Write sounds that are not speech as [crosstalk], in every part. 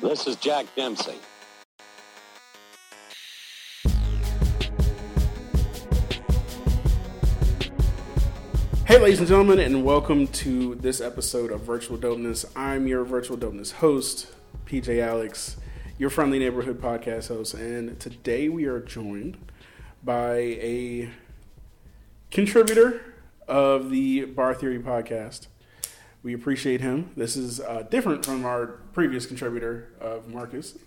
This is Jack Dempsey. Hey, ladies and gentlemen, and welcome to this episode of Virtual Dopeness. I'm your Virtual Dopeness host, PJ Alex, your friendly neighborhood podcast host, and today we are joined by a contributor of the Bar Theory podcast. We appreciate him. This is uh, different from our previous contributor of Marcus.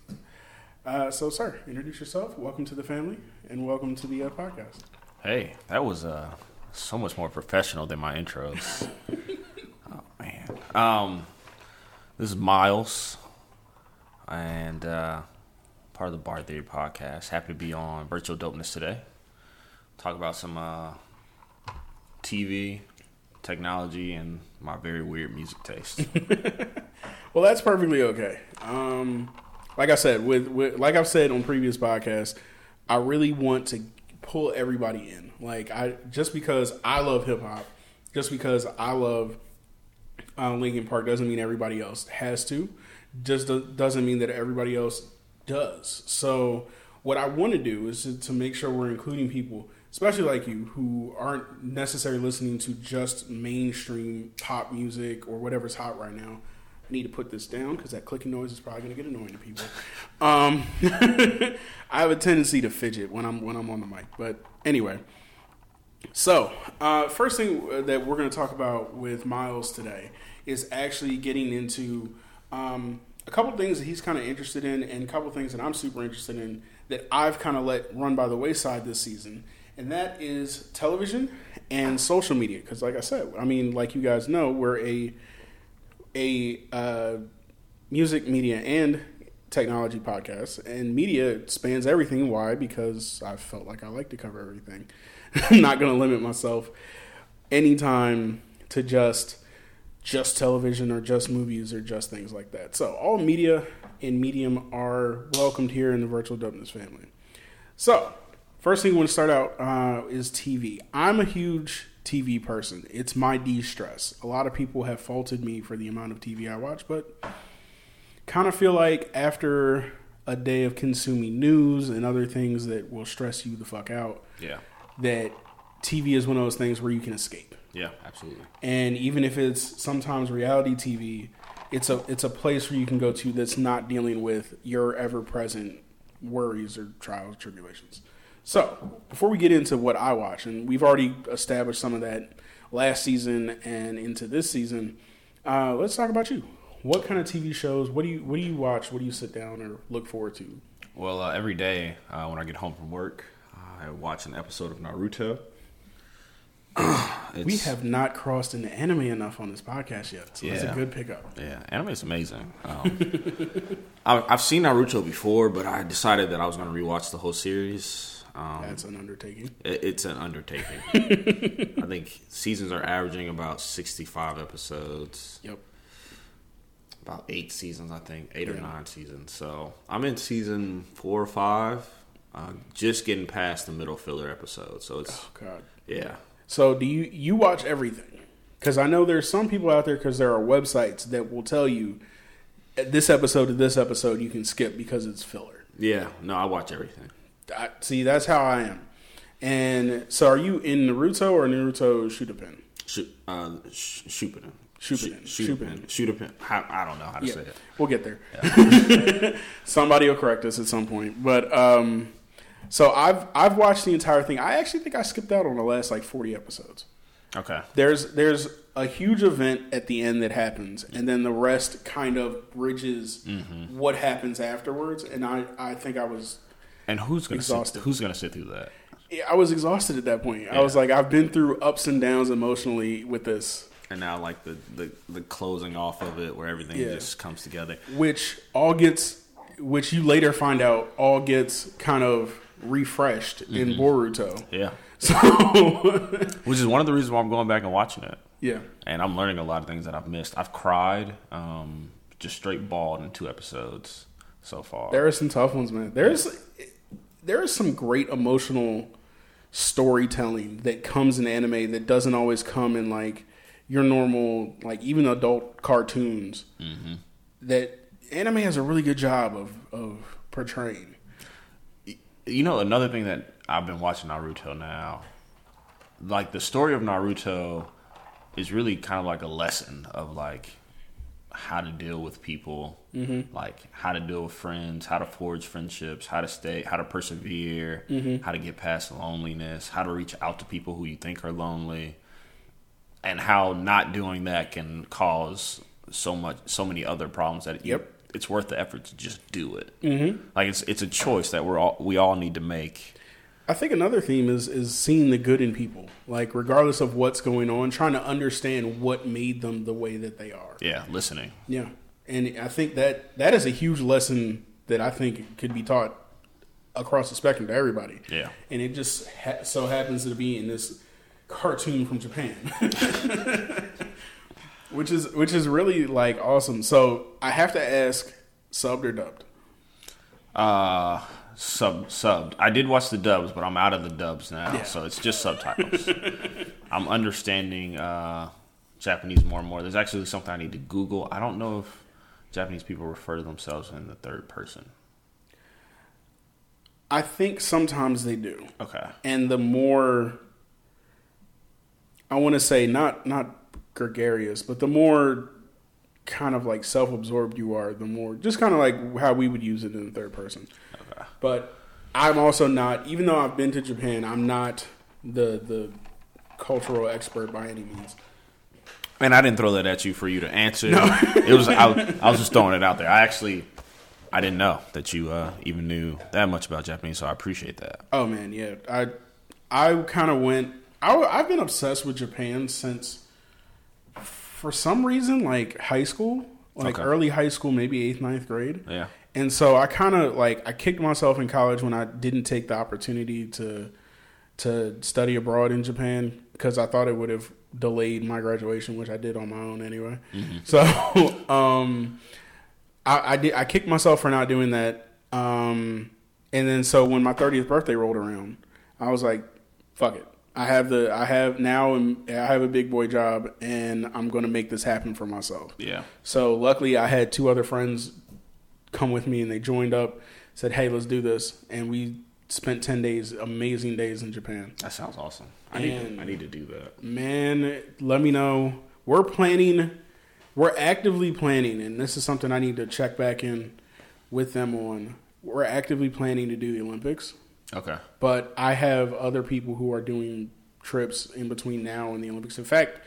Uh, so, sir, introduce yourself. Welcome to the family, and welcome to the uh, podcast. Hey, that was uh, so much more professional than my intros. [laughs] oh man. Um, this is Miles, and uh, part of the Bar Theory podcast. Happy to be on Virtual Dopeness today. Talk about some uh, TV, technology, and my very weird music taste. [laughs] Well, that's perfectly okay. Um, like I said, with, with like I've said on previous podcasts, I really want to pull everybody in. Like I just because I love hip hop, just because I love uh, Linkin Park doesn't mean everybody else has to. Just do- doesn't mean that everybody else does. So what I want to do is to, to make sure we're including people, especially like you, who aren't necessarily listening to just mainstream pop music or whatever's hot right now. I need to put this down because that clicking noise is probably going to get annoying to people. Um, [laughs] I have a tendency to fidget when I'm when I'm on the mic, but anyway. So, uh, first thing that we're going to talk about with Miles today is actually getting into um, a couple things that he's kind of interested in, and a couple things that I'm super interested in that I've kind of let run by the wayside this season, and that is television and social media. Because, like I said, I mean, like you guys know, we're a a uh, music, media, and technology podcast, and media spans everything. Why? Because I felt like I like to cover everything. [laughs] I'm not going to limit myself anytime to just just television or just movies or just things like that. So all media and medium are welcomed here in the virtual dopeness family. So first thing we want to start out uh, is TV. I'm a huge TV person. It's my de-stress. A lot of people have faulted me for the amount of TV I watch, but kind of feel like after a day of consuming news and other things that will stress you the fuck out, yeah, that TV is one of those things where you can escape. yeah, absolutely. And even if it's sometimes reality TV, it's a it's a place where you can go to that's not dealing with your ever present worries or trials tribulations. So before we get into what I watch, and we've already established some of that last season and into this season, uh, let's talk about you. What kind of TV shows? What do you what do you watch? What do you sit down or look forward to? Well, uh, every day uh, when I get home from work, I watch an episode of Naruto. [clears throat] We have not crossed into anime enough on this podcast yet, so that's a good pickup. Yeah, anime is amazing. Um, [laughs] I, I've seen Naruto before, but I decided that I was going to rewatch the whole series. Um, That's an undertaking. it, it's an undertaking. [laughs] I think seasons are averaging about sixty-five episodes, Yep. about eight seasons, I think, eight or nine seasons. So I'm in season four or five, uh, just getting past the middle filler episode. So it's Oh God. yeah, So do you you watch everything? Because I know there's some people out there because there are websites that will tell you this episode to this episode you can skip because it's filler. yeah. No, I watch everything. I, see, that's how I am. And so, are you in Naruto or Naruto Shippuden? Shoot, uh, sh- Shippuden. Shippuden. Shippuden. Shippuden. How- I don't know how to Yeah, say it. we'll get there. [laughs] [laughs] Somebody will correct us at some point. But um, so I've I've watched the entire thing. I actually think I skipped out on the last like 40 episodes. Okay. there's there's a huge event at the end that happens and then the rest kind of bridges Mm-hmm. what happens afterwards and i i think i was And who's gonna Exhausted. sit, who's gonna sit through that? i was exhausted at that point i was like i've been through ups and downs emotionally with this And now like the the, the closing off of it where everything Yeah. just comes together. which all gets which you later find out all gets kind of refreshed in Mm-hmm. boruto Yeah. so [laughs] Which is one of the reasons why I'm going back and watching it. yeah And I'm learning a lot of things that I've missed. I've cried, um, just straight bawled in two episodes so far. There are some tough ones, man. There's there is some great emotional storytelling that comes in anime that doesn't always come in like your normal like even adult cartoons. Mm-hmm. That anime has a really good job of of portraying. You know, another thing that I've been watching Naruto now, like the story of Naruto is really kind of like a lesson of like how to deal with people, mm-hmm. like how to deal with friends, how to forge friendships, how to stay, how to persevere, mm-hmm. how to get past loneliness, how to reach out to people who you think are lonely, and how not doing that can cause so much, so many other problems that yep it's worth the effort to just do it. Mm-hmm. Like it's it's a choice that we're all we all need to make. I think another theme is is seeing the good in people, like regardless of what's going on, trying to understand what made them the way that they are. Yeah, listening. Yeah, and I think that that is a huge lesson that I think could be taught across the spectrum to everybody. Yeah, and it just ha- so happens to be in this cartoon from Japan. [laughs] which is which is really like awesome. So I have to ask, subbed or dubbed? Uh sub subbed. I did watch the dubs, but I'm out of the dubs now, yeah. so it's just subtitles. [laughs] I'm understanding uh, Japanese more and more. There's actually something I need to Google. I don't know if Japanese people refer to themselves in the third person. I think sometimes they do. Okay. And the more I want to say not not gregarious, but the more kind of like self-absorbed you are, the more just kind of like how we would use it in the third person. But I'm also not, even though I've been to Japan, I'm not the the cultural expert by any means. And I didn't throw that at you for you to answer. No. it was I, I, was just throwing it out there. I actually I didn't know that you uh, even knew that much about Japanese, so I appreciate that. Oh man, yeah. I I kind of went. I, I've been obsessed with Japan since for some reason like high school, like okay. early high school, maybe eighth, ninth grade. Yeah. And so I kind of like I kicked myself in college when I didn't take the opportunity to to study abroad in Japan because I thought it would have delayed my graduation, which I did on my own anyway. Mm-hmm. So [laughs] um, I, I, did I kicked myself for not doing that. Um, and then so when my 30th birthday rolled around, I was like, "Fuck it, I have the I have now I have a big boy job and I'm going to make this happen for myself. Yeah. So luckily I had two other friends come with me and they joined up, said, "Hey, let's do this." And we spent 10 days, amazing days in Japan. That sounds awesome. I and need to, I need to do that. Man, let me know. We're planning we're actively planning and this is something I need to check back in with them on. We're actively planning to do the Olympics. Okay. But I have other people who are doing trips in between now and the Olympics. In fact,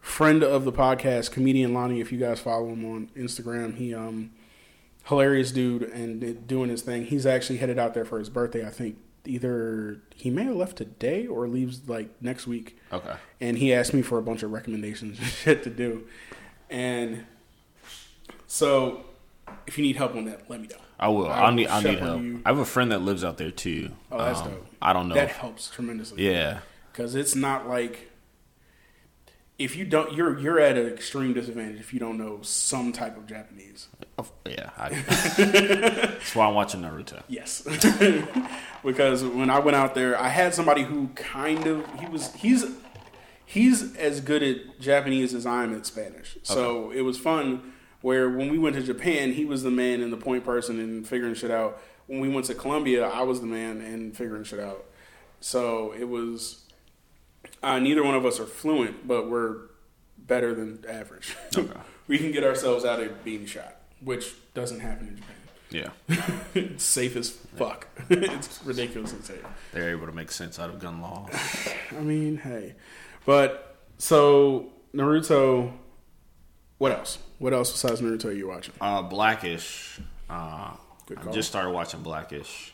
friend of the podcast, comedian Lonnie, if you guys follow him on Instagram, he um hilarious dude and doing his thing. He's actually headed out there for his birthday. I think either he may have left today or leaves like next week. Okay. And he asked me for a bunch of recommendations [laughs] and shit to do. And so if you need help on that, let me know. I will. I, will need. I need help. You. I have a friend that lives out there too. Oh, that's um, dope. I don't know. That helps tremendously. Yeah, because it's not like if you don't, you're you're at an extreme disadvantage if you don't know some type of Japanese. Yeah, I, [laughs] that's why I'm watching Naruto. Yes, [laughs] because when I went out there, I had somebody who kind of he was he's he's as good at Japanese as I am at Spanish. So okay. it was fun where when we went to Japan, he was the man and the point person and figuring shit out. When we went to Colombia, I was the man and figuring shit out. So it was. Uh, neither one of us are fluent, but we're better than average. [laughs] Okay. we can get ourselves out of being shot, which doesn't happen in Japan. Yeah. it's [laughs] safe as fuck. [laughs] it's ridiculously safe. They're able to make sense out of gun laws. [sighs] I mean, hey. But so Naruto what else? What else besides Naruto are you watching? Uh, Blackish. Uh, I just started watching Blackish,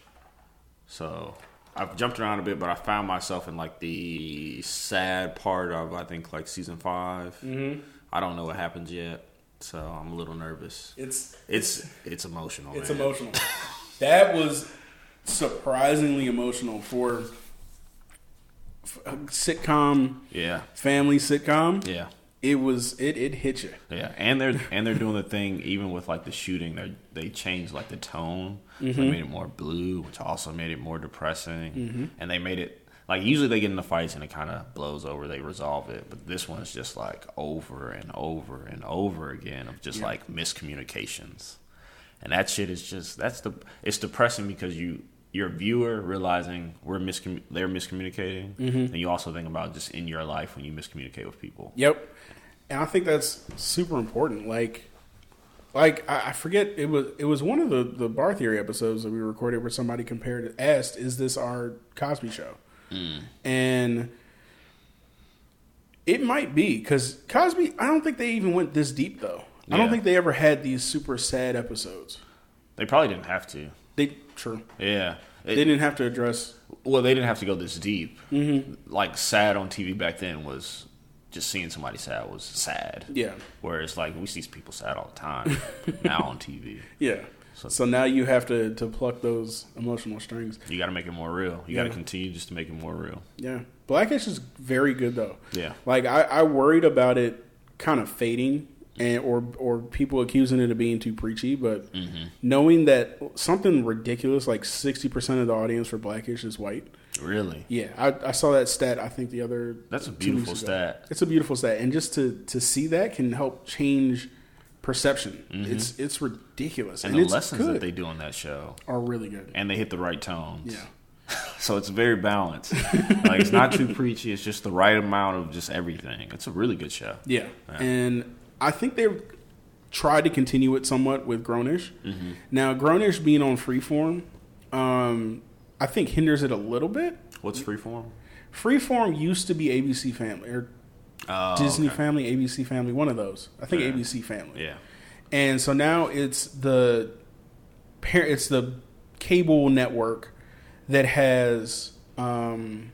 so I've jumped around a bit, but I found myself in like the sad part of I think like season 5 mm-hmm. I don't know what happens yet, so I'm a little nervous. It's it's it's emotional. It's man. emotional. [laughs] that was surprisingly emotional for a sitcom. Yeah, family sitcom. Yeah, it was it it hit you. Yeah, and they're and they're doing the thing even with like the shooting. They they changed like the tone. Mm-hmm. So they made it more blue, which also made it more depressing. Mm-hmm. And they made it like usually they get in the fights and it kind of blows over. They resolve it, but this one's just like over and over and over again of just yeah. like miscommunications. and that shit is just that's the it's depressing because you your viewer realizing we're miscommu- they're miscommunicating, Mm-hmm. and you also think about just in your life when you miscommunicate with people. Yep. And I think that's super important. Like, like I, I forget it was it was one of the the bar theory episodes that we recorded where somebody compared it asked, "Is this our Cosby Show?" And it might be because Cosby. I don't think they even went this deep though. I don't think they ever had these super sad episodes. They probably didn't have to. They true. Yeah. It- They didn't have to address. well, they didn't have to go this deep. Mm-hmm. Like sad on TV back then was just seeing somebody sad was sad. Yeah, Whereas like we see people sad all the time [laughs] now on TV. yeah. So- So now you have to to pluck those emotional strings. You got to make it more real. You got to continue just to make it more real. Yeah, Blackish is very good though. Yeah. Like I, I worried about it kind of fading and or or people accusing it of being too preachy, but Mm-hmm. knowing that something ridiculous like sixty percent of the audience for Blackish is white. Really. Yeah, I, I saw that stat. I think the other That's a beautiful stat. It's a beautiful stat, and just to to see that can help change perception. It's it's ridiculous, Mm-hmm. And, and, the lessons that they do on that show. are really good. And they hit the right tones. Yeah. [laughs] So it's very balanced. like it's not too [laughs] preachy. It's just the right amount of just everything. It's a really good show. Yeah. Yeah. And I think they've tried to continue it somewhat with Grownish. Mm-hmm. Now, Grownish being on Freeform, um, I think hinders it a little bit. What's Freeform? Freeform used to be ABC Family or Oh, Disney okay. Family, ABC Family, one of those. I think Yeah. ABC Family. Yeah. And so now it's the par- it's the cable network that has um,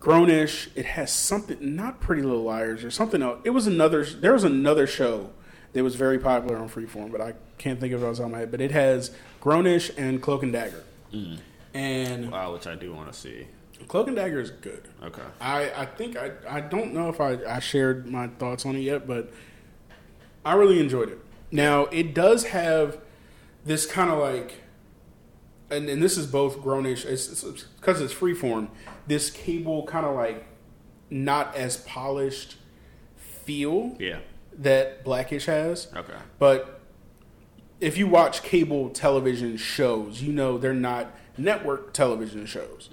Grownish. It has something not Pretty Little Liars or something else. It was another. There was another show that was very popular on Freeform, but I can't think of it off the top of my head. But it has Grownish and Cloak and Dagger, Mm. and Wow, which I do want to see. Cloak and Dagger is good. Okay. I, I think I I don't know if I, I shared my thoughts on it yet, but I really enjoyed it. Now it does have this kind of like, and, and this is both grownish. It's because it's, freeform. This cable kind of like not as polished feel Yeah. that Blackish has, Okay. but if you watch cable television shows, you know they're not network television shows.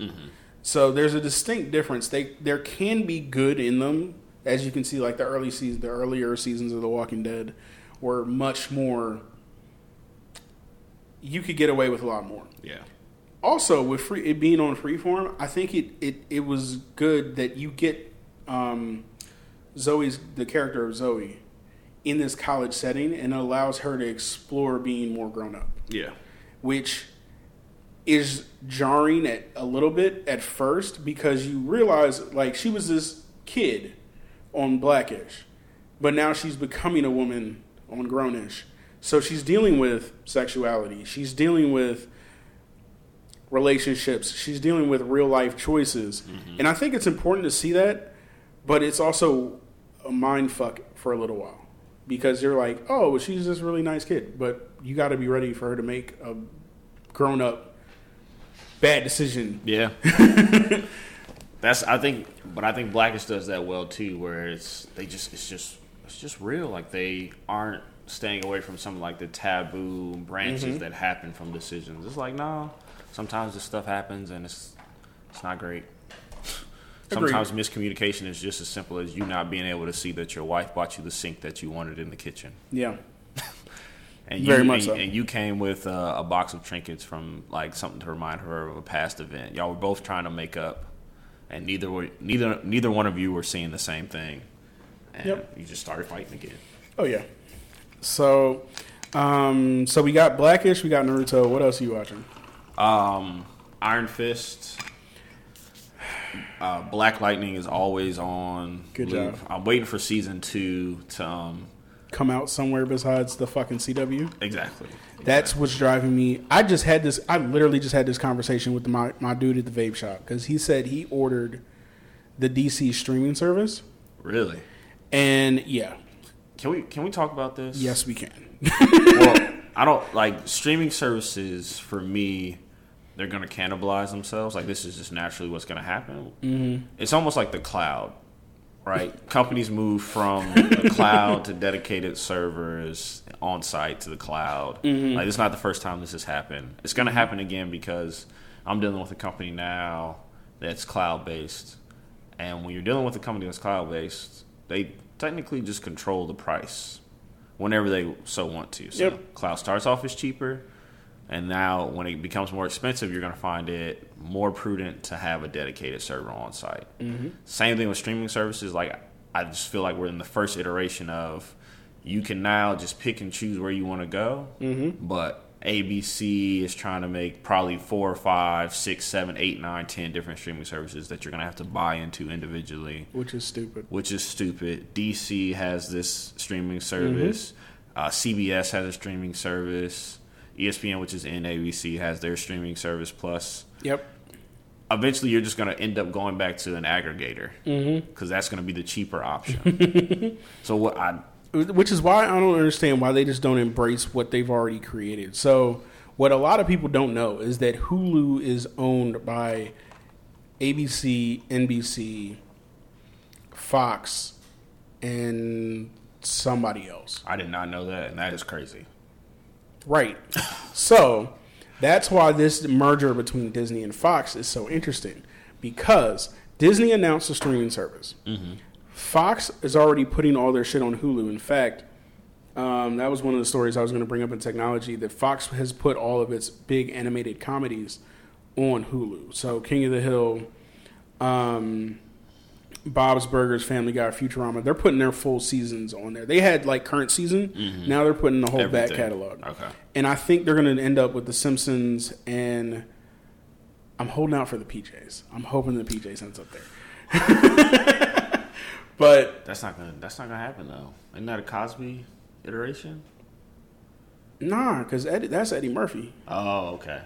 So there's a distinct difference. They there can be good in them, as you can see, like the early season, the earlier seasons of The Walking Dead were much more. You could get away with a lot more. Yeah. Also, with free it being on Freeform, I think it it, it was good that you get um, Zoe's the character of Zoe in this college setting, and it allows her to explore being more grown up Yeah. which is jarring at a little bit at first because you realize like she was this kid on Blackish, but now she's becoming a woman on Grownish. So she's dealing with sexuality. She's dealing with relationships. She's dealing with real life choices. Mm-hmm. And I think it's important to see that, but it's also a mind fuck for a little while. Because you're like, oh, well, she's this really nice kid, but you got to be ready for her to make a grown up bad decision. Yeah. [laughs] That's I think, but I think Blackish does that well too, where it's they just it's just it's just real. Like they aren't staying away from some like the taboo branches Mm-hmm. that happen from decisions. It's like no, sometimes this stuff happens and it's it's not great. Agreed. Sometimes miscommunication is just as simple as you not being able to see that your wife bought you the sink that you wanted in the kitchen. Yeah. [laughs] And you, Very much and, so. and you came with uh, a box of trinkets from like something to remind her of a past event. Y'all were both trying to make up, and neither were neither neither one of you were seeing the same thing. And Yep. you just started fighting again. Oh yeah. So, um, so we got Blackish, we got Naruto. What else are you watching? Um, Iron Fist. Uh, Black Lightning is always on. Good loop. job. I'm waiting for season two to um Come out somewhere besides the fucking CW. exactly. That's what's driving me. I just had this. I literally just had this conversation with my my dude at the vape shop because he said he ordered the DC streaming service, really. and yeah, Can we can we talk about this? yes, we can. well, I don't like streaming services. For me, they're going to cannibalize themselves. Like this is just naturally what's going to happen. Mm-hmm. It's almost like the cloud. right? [laughs] Companies move from [laughs] the cloud to dedicated servers on site to the cloud. Mm-hmm. Like it's not the first time this has happened. It's going to happen again because I'm dealing with a company now that's cloud based, and when you're dealing with a company that's cloud based, they technically just control the price whenever they so want to. So Yep. cloud starts off as cheaper. And now, when it becomes more expensive, you're going to find it more prudent to have a dedicated server on site. Same thing with streaming services. Like, I just feel like we're in the first iteration of you can now just pick and choose where you want to go. Mm-hmm. But ABC is trying to make probably four, five, six, seven, eight, nine, ten different streaming services that you're going to have to buy into individually which is stupid. which is stupid. DC has this streaming service. Uh, CBS has a streaming service. ESPN, which is in ABC, has their streaming service. Plus, Yep. eventually, you're just going to end up going back to an aggregator mm-hmm. because that's going to be the cheaper option. [laughs] so what I Which is why I don't understand why they just don't embrace what they've already created. So, what a lot of people don't know is that Hulu is owned by ABC, NBC, Fox, and somebody else. I did not know that, and that is crazy. Right. so that's why this merger between Disney and Fox is so interesting because Disney announced a streaming service. Fox is already putting all their shit on Hulu. In fact, um, that was one of the stories I was going to bring up in technology that Fox has put all of its big animated comedies on Hulu. So King of the Hill, um, Bob's Burgers, Family Guy, Futurama, they're putting their full seasons on there. They had like current season. Mm-hmm. Now they're putting the whole back catalog. Okay. And I think they're going to end up with The Simpsons and I'm holding out for the PJs. I'm hoping the PJs ends up there. [laughs] but That's not gonna. That's not gonna happen though. Isn't that a Cosby iteration? nah, because that's Eddie Murphy. Oh, okay.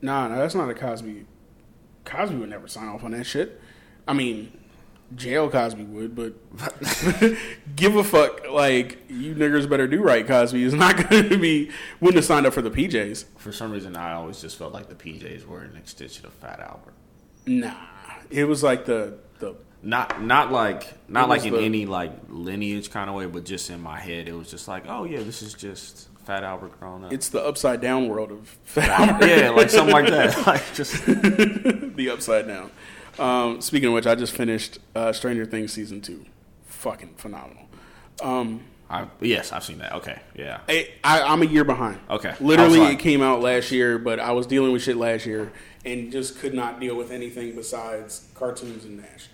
Nah, no, that's not a Cosby. Cosby would never sign off on that shit. I mean, jail Cosby would, but [laughs] give a fuck. Like you niggers better do right. Cosby is not [laughs] going to be wouldn't have signed up for the PJs. For some reason, I always just felt like the PJs were an extension of Fat Albert. Nah, it was like the the Not not like not like in the- any like lineage kind of way, but just in my head, it was just like, oh yeah, this is just Fat Albert growing up. it's the upside down world of Fat Albert. yeah, like something like that. [laughs] Like just the upside down. Um, speaking of which, I just finished uh, Stranger Things season two. Fucking phenomenal. Um, I, yes, I've seen that. Okay, yeah. I, I, I'm a year behind. Okay. Literally, I was like- it came out last year, but I was dealing with shit last year and just could not deal with anything besides cartoons and MASH.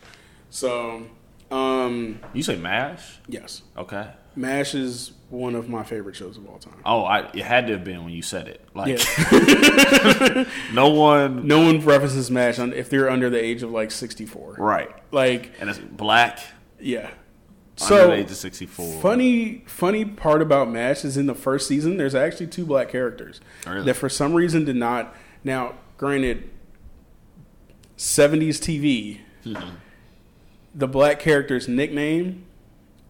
So, um, You say Mash? yes, Okay. MASH is one of my favorite shows of all time. Oh, I it had to have been when you said it. Like Yeah. [laughs] no one. no one references MASH un- if they're under the age of like 64. Right. Like, And it's black. yeah. under So the age of sixty four. Funny, funny part about MASH is in the first season, there's actually two black characters Really? that for some reason did not. Now, granted, 70s TV, Mm-hmm. the black character's nickname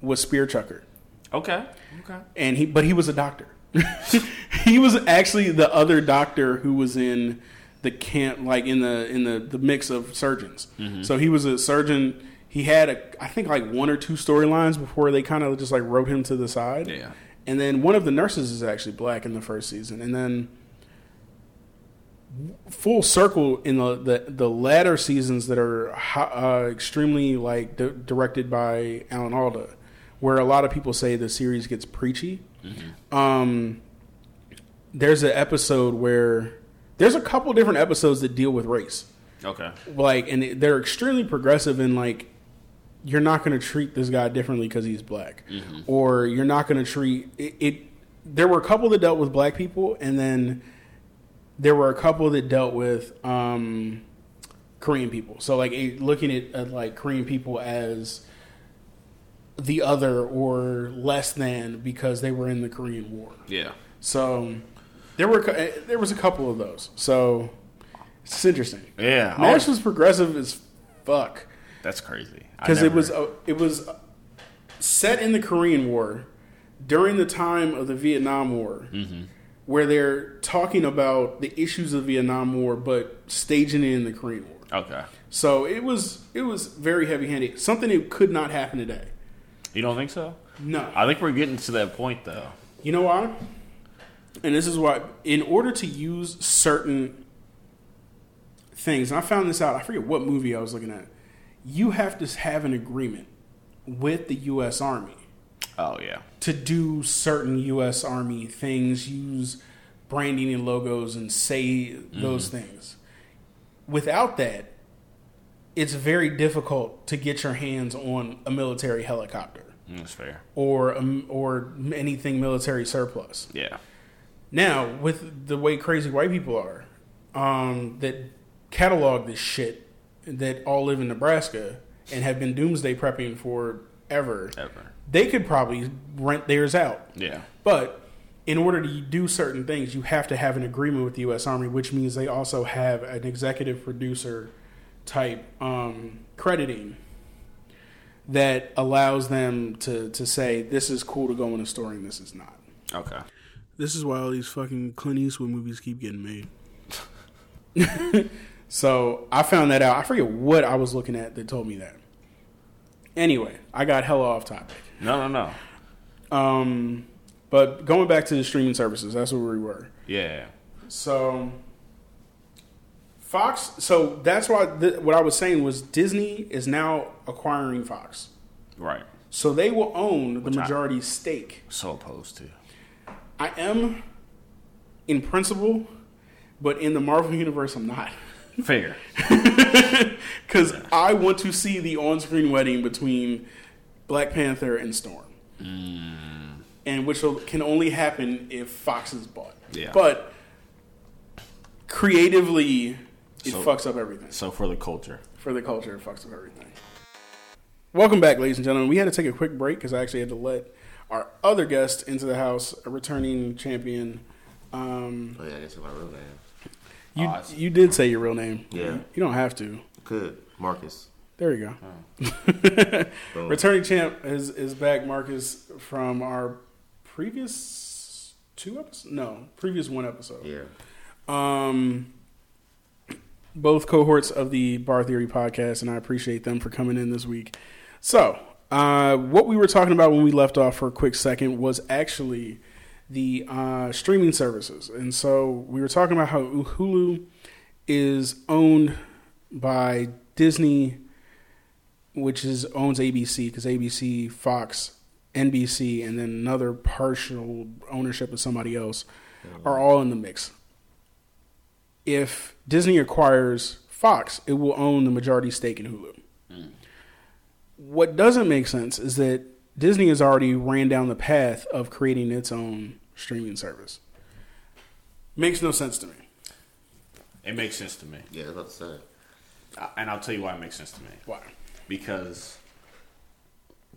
was Spear Chucker, Okay. Okay. and he, but he was a doctor. [laughs] he was actually the other doctor who was in the camp, like in the in the the mix of surgeons. Mm-hmm. So he was a surgeon. He had a, I think like one or two storylines before they kind of just like wrote him to the side. Yeah. And then one of the nurses is actually black in the first season, and then full circle in the the, the latter seasons that are uh, extremely like di- directed by Alan Alda, where a lot of people say the series gets preachy. Um, there's an episode where there's a couple different episodes that deal with race. Okay. like and they're extremely progressive in like you're not going to treat this guy differently because he's black. Or you're not going to treat it, it there were a couple that dealt with black people and then there were a couple that dealt with um korean people. So like looking at, at like korean people as the other or less than because they were in the korean war Yeah. so there were eh, there was a couple of those so it's interesting Yeah. I Mash was- progressive as fuck that's crazy. Because it was it was set in the Korean War during the time of the Vietnam War, Mm-hmm. where they're talking about the issues of Vietnam War, but staging it in the Korean War. Okay. So it was it was very heavy handed. Something that could not happen today. You don't think so? No. I think we're getting to that point though. You know why? And this is why, in order to use certain things, and I found this out, I forget what movie I was looking at, you have to have an agreement with the U.S. Army Oh yeah. to do certain U.S. Army things, use branding and logos, and say mm-hmm. those things. Without that, it's very difficult to get your hands on a military helicopter That's fair. or um, or anything military surplus. Yeah. Now, with the way crazy white people are, um, that catalog this shit, that all live in Nebraska and have been doomsday prepping forever, Ever. they could probably rent theirs out. Yeah. But in order to do certain things, you have to have an agreement with the U.S. Army, which means they also have an executive producer type um, crediting that allows them to, to say, this is cool to go in a store and this is not. Okay. This is why all these fucking Clint Eastwood movies keep getting made. [laughs] so I found that out. I forget what I was looking at that told me that. Anyway, I got hella off topic. No, no, no. Um, but going back to the streaming services, that's where we were. Yeah. So Fox. So that's why th- what I was saying was Disney is now acquiring Fox. Right. So they will own the Which I- majority stake. So opposed to. I am in principle, but in the Marvel universe, I'm not. Fair. [laughs] Because I want to see the on screen wedding between Black Panther and Storm. Mm. And which will, can only happen if Fox is bought. Yeah. But creatively, it So- fucks up everything. So for the culture. For the culture, it fucks up everything. Welcome back, ladies and gentlemen. We had to take a quick break because I actually had to let our other guest into the house, a returning champion. Um, Oh yeah, I guess it's my real name. you, Oh, you did say your real name. Yeah. You don't have to. Could Marcus. There you go. [laughs] Boom. Returning champ is is back, Marcus, from our previous two episodes. No, previous one episode. Yeah. Um, both cohorts of the Bar Theory podcast, and I appreciate them for coming in this week. So, uh, what we were talking about when we left off for a quick second was actually the uh, streaming services, and so we were talking about how Hulu is owned by Disney, which is owns ABC because ABC, Fox, NBC, and then another partial ownership of somebody else are all in the mix. If Disney acquires Fox, it will own the majority stake in Hulu. Hmm. What doesn't make sense is that Disney has already ran down the path of creating its own streaming service. Makes no sense to me. It makes sense to me. Yeah, I was about to say. And I'll tell you why it makes sense to me. Why? Because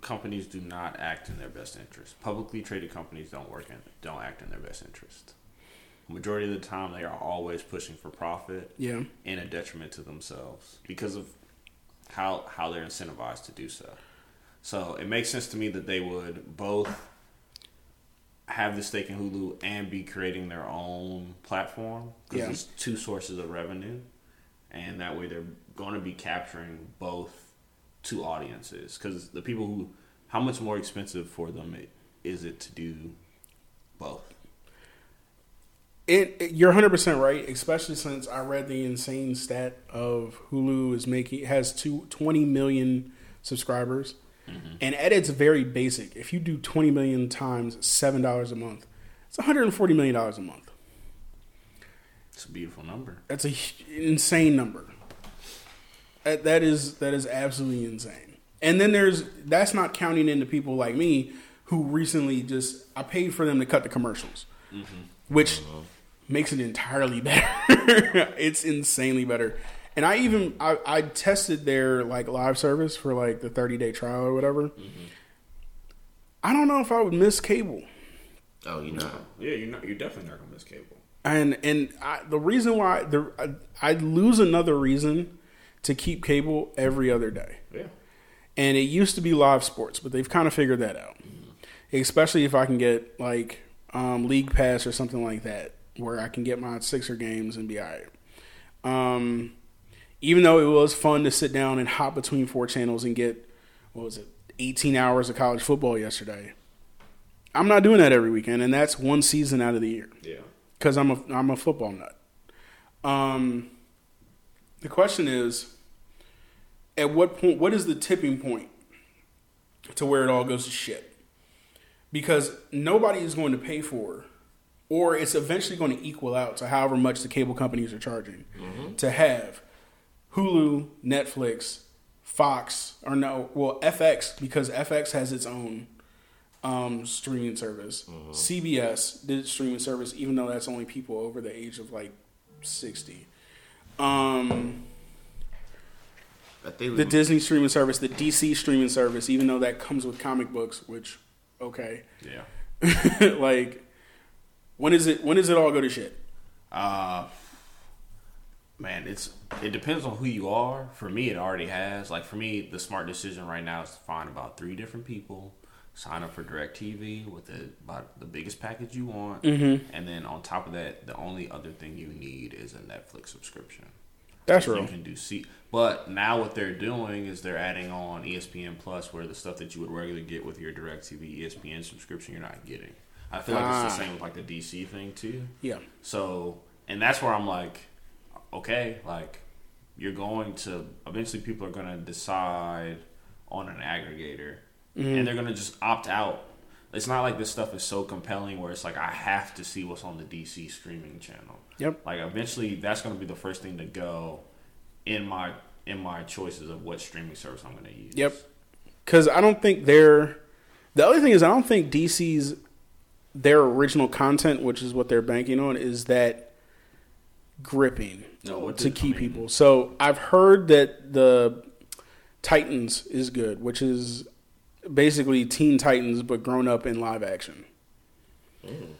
companies do not act in their best interest. Publicly traded companies don't work in don't act in their best interest. Majority of the time they are always pushing for profit Yeah. and a detriment to themselves because of how how they're incentivized to do so. So it makes sense to me that they would both have the stake in Hulu and be creating their own platform because Yeah. there's two sources of revenue, and that way they're going to be capturing both two audiences. Because the people who, how much more expensive for them it, is it to do both? It, it- you're 100 percent right, especially since I read the insane stat of Hulu is making has two, 20 million subscribers, mm-hmm. and at its very basic, if you do 20 million times seven dollars a month, it's 140 million dollars a month. It's a beautiful number. That's a insane number. That, that is that is absolutely insane. And then there's that's not counting into people like me who recently just I paid for them to cut the commercials, mm-hmm. which oh, makes it entirely [laughs] better. it's insanely better. And I even I, I tested their like live service for like the 30 day trial or whatever. I don't know if I would miss cable. Oh, you know. Yeah, you're not. You're definitely not gonna miss cable. and and I, the reason why the I, I'd lose another reason to keep cable every other day. Yeah. And it used to be live sports, but they've kind of figured that out. Especially if I can get like um, league pass or something like that, where I can get my Sixer games and be alright. Um, even though it was fun to sit down and hop between four channels and get what was it, 18 hours of college football yesterday. I'm not doing that every weekend, and that's one season out of the year Yeah. because I'm a I'm a football nut. Um, the question is, at what point? What is the tipping point to where it all goes to shit? Because nobody is going to pay for, or it's eventually going to equal out to however much the cable companies are charging to have Hulu, Netflix, Fox, or no, well FX because FX has its own um, streaming service. CBS did streaming service, even though that's only people over the age of like sixty. Um, I think the Disney streaming service, the DC streaming service, even though that comes with comic books, which okay, Yeah. [laughs] like when is it? When does it all go to shit? Uh, man, it's it depends on who you are. For me, it already has. Like for me, the smart decision right now is to find about three different people, sign up for Directv with the about the biggest package you want, Mm-hmm. and then on top of that, the only other thing you need is a Netflix subscription. That's You can do see, but now what they're doing is they're adding on ESPN Plus, where the stuff that you would regularly get with your DirecTV ESPN subscription, you're not getting. I feel like it's Ah. the same with like the DC thing too. Yeah, So, and that's where I'm like, okay, like you're going to eventually people are going to decide on an aggregator, and they're going to just opt out. It's not like this stuff is so compelling where it's like I have to see what's on the DC streaming channel. Yep. Like eventually, that's going to be the first thing to go in my in my choices of what streaming service I'm going to use. Yep. Because I don't think they're. The other thing is, I don't think DC's their original content, which is what they're banking on, is that gripping No, what to did- keep I mean- people. So I've heard that the Titans is good, which is basically Teen Titans but grown up in live action.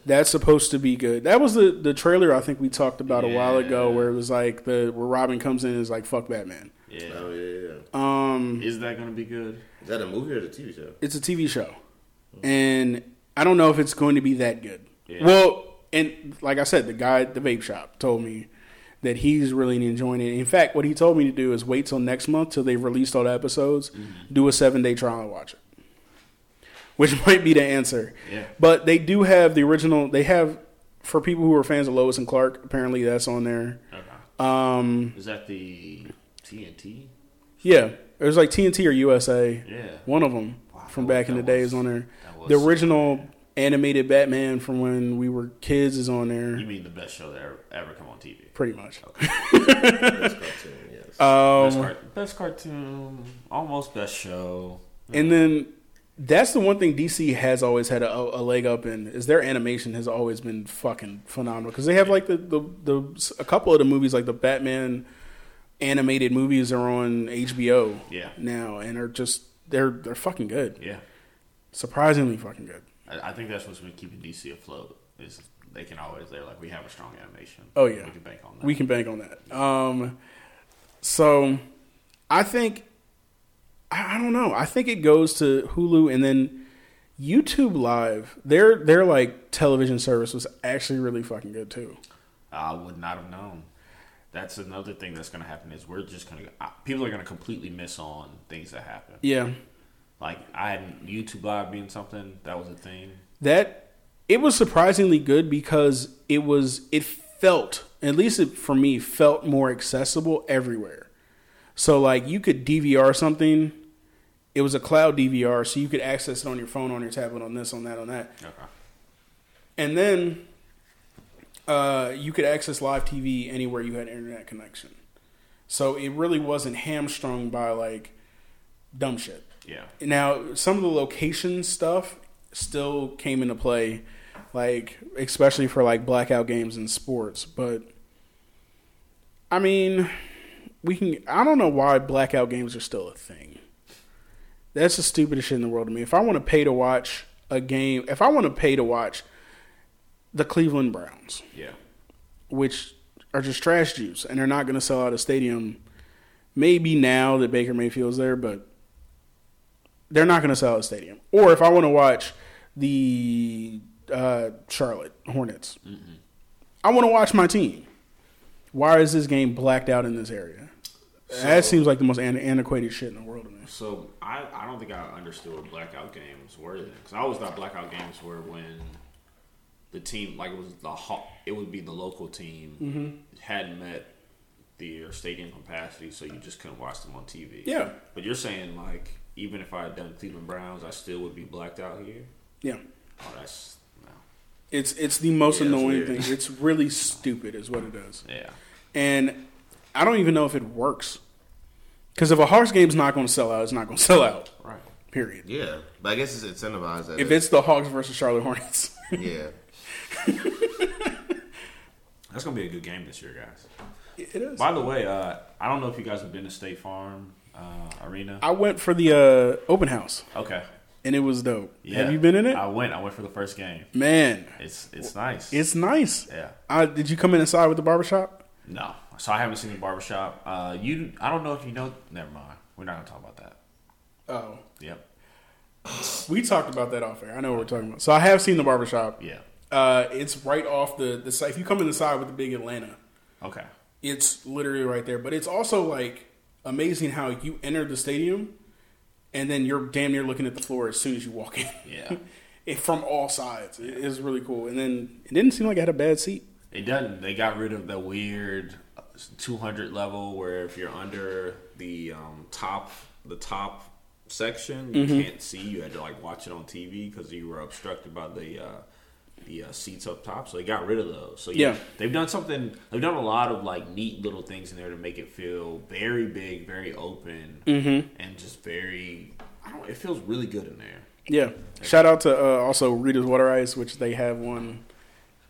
That's supposed to be good. That was the the trailer I think we talked about a while ago, where it was like the where Robin comes in and is like "fuck Batman." Yeah. Oh yeah, yeah. Um, Is that going to be good? Is that a movie or a TV show? it's a TV show, and I don't know if it's going to be that good. Yeah. Well, and like I said, the guy at the vape shop told me that he's really enjoying it. In fact, what he told me to do is wait till next month till they've released all the episodes, do a seven day trial and watch it, which [laughs] might be the answer. Yeah. But they do have the original. They have for people who are fans of Lois and Clark. Apparently, that's on there. Okay. Um, Is that the TNT? yeah, it was like TNT or USA. Yeah. One of them Wow, from back in the was- day is on there. That was The original animated Batman from when we were kids is on there. You mean the best show that ever, ever come on TV? Pretty much. [laughs] Best cartoon, yes. best, Um, car- best cartoon, almost best show. and then that's the one thing DC has always had a, a leg up in is their animation has always been fucking phenomenal because they have like the, the the a couple of the movies like the Batman animated movies are on HBO Yeah. now and are just they're they're fucking good Yeah, surprisingly fucking good I, I think that's what's been keeping DC afloat. Is they can always they're like we have a strong animation. Oh, yeah. we can bank on that. We can bank on that. Um, so I think I, I don't know. I think it goes to Hulu and then YouTube Live. Their their like television service was actually really fucking good too. I would not have known. That's another thing that's going to happen is we're just going to people are going to completely miss on things that happen. Yeah, Like I had YouTube Live being something that was a thing. that it was surprisingly good because it was it felt at least it, for me felt more accessible everywhere. So like you could DVR something. It was a cloud DVR, so you could access it on your phone, on your tablet, on this, on that, on that. Okay. And then uh, you could access live TV anywhere you had internet connection. So it really wasn't hamstrung by like dumb shit. Yeah. Now, some of the location stuff still came into play, like especially for like blackout games and sports. But I mean, we can. I don't know why blackout games are still a thing. That's the stupidest shit in the world to me. If I want to pay to watch a game, if I want to pay to watch the Cleveland Browns, Yeah. which are just trash juice, and they're not going to sell out a stadium. Maybe now that Baker Mayfield's there, but they're not going to sell a stadium. Or if I want to watch the uh, Charlotte Hornets, I want to watch my team. Why is this game blacked out in this area? that seems like the most antiquated shit in the world to me. So I, I don't think I understood what blackout games were then because I always thought blackout games were when the team like it was the it would be the local team Mm-hmm. hadn't met their stadium capacity, so you just couldn't watch them on TV. Yeah. but you're saying like even if I had done Cleveland Browns, I still would be blacked out here. Yeah. Oh, that's no. It's it's the most Yeah, annoying thing. It's really stupid, is what it does. Yeah, And I don't even know if it works. Because if a Hawks game's not going to sell out, it's not going to sell out. right. Period. Yeah, but I guess it's incentivized. That If it- it's the Hawks versus Charlotte Hornets, yeah, [laughs] That's gonna be a good game this year, guys. it is. By the way, uh, I don't know if you guys have been to State Farm uh, Arena. I went for the uh, open house, Okay. and it was dope. Yeah. Have you been in it? I went. I went for the first game. Man, It's it's nice. it's nice. yeah. Uh, did you come in inside with the barbershop? No. So I haven't seen the barbershop. Uh, you. I don't know if you know. Never mind. We're not gonna talk about that. Oh, Yep. we talked about that off air. I know what we're talking about. So I have seen the barbershop. Yeah. Uh, it's right off the the side. If you come in the side with the big Atlanta, Okay. it's literally right there. But it's also like amazing how you enter the stadium, and then you're damn near looking at the floor as soon as you walk in. Yeah. [laughs] it, from all sides. It is really cool. And then it didn't seem like I had a bad seat. It doesn't. They got rid of the weird 200 level where if you're under the um, top, the top section, you Mm-hmm. can't see. You had to like watch it on TV because you were obstructed by the uh, the uh, seats up top. So they got rid of those. So Yeah. they've done something. They've done a lot of like neat little things in there to make it feel very big, very open, Mm-hmm. and just very. I don't. It feels really good in there. Yeah. Shout out to uh, also Rita's Water Ice, which they have one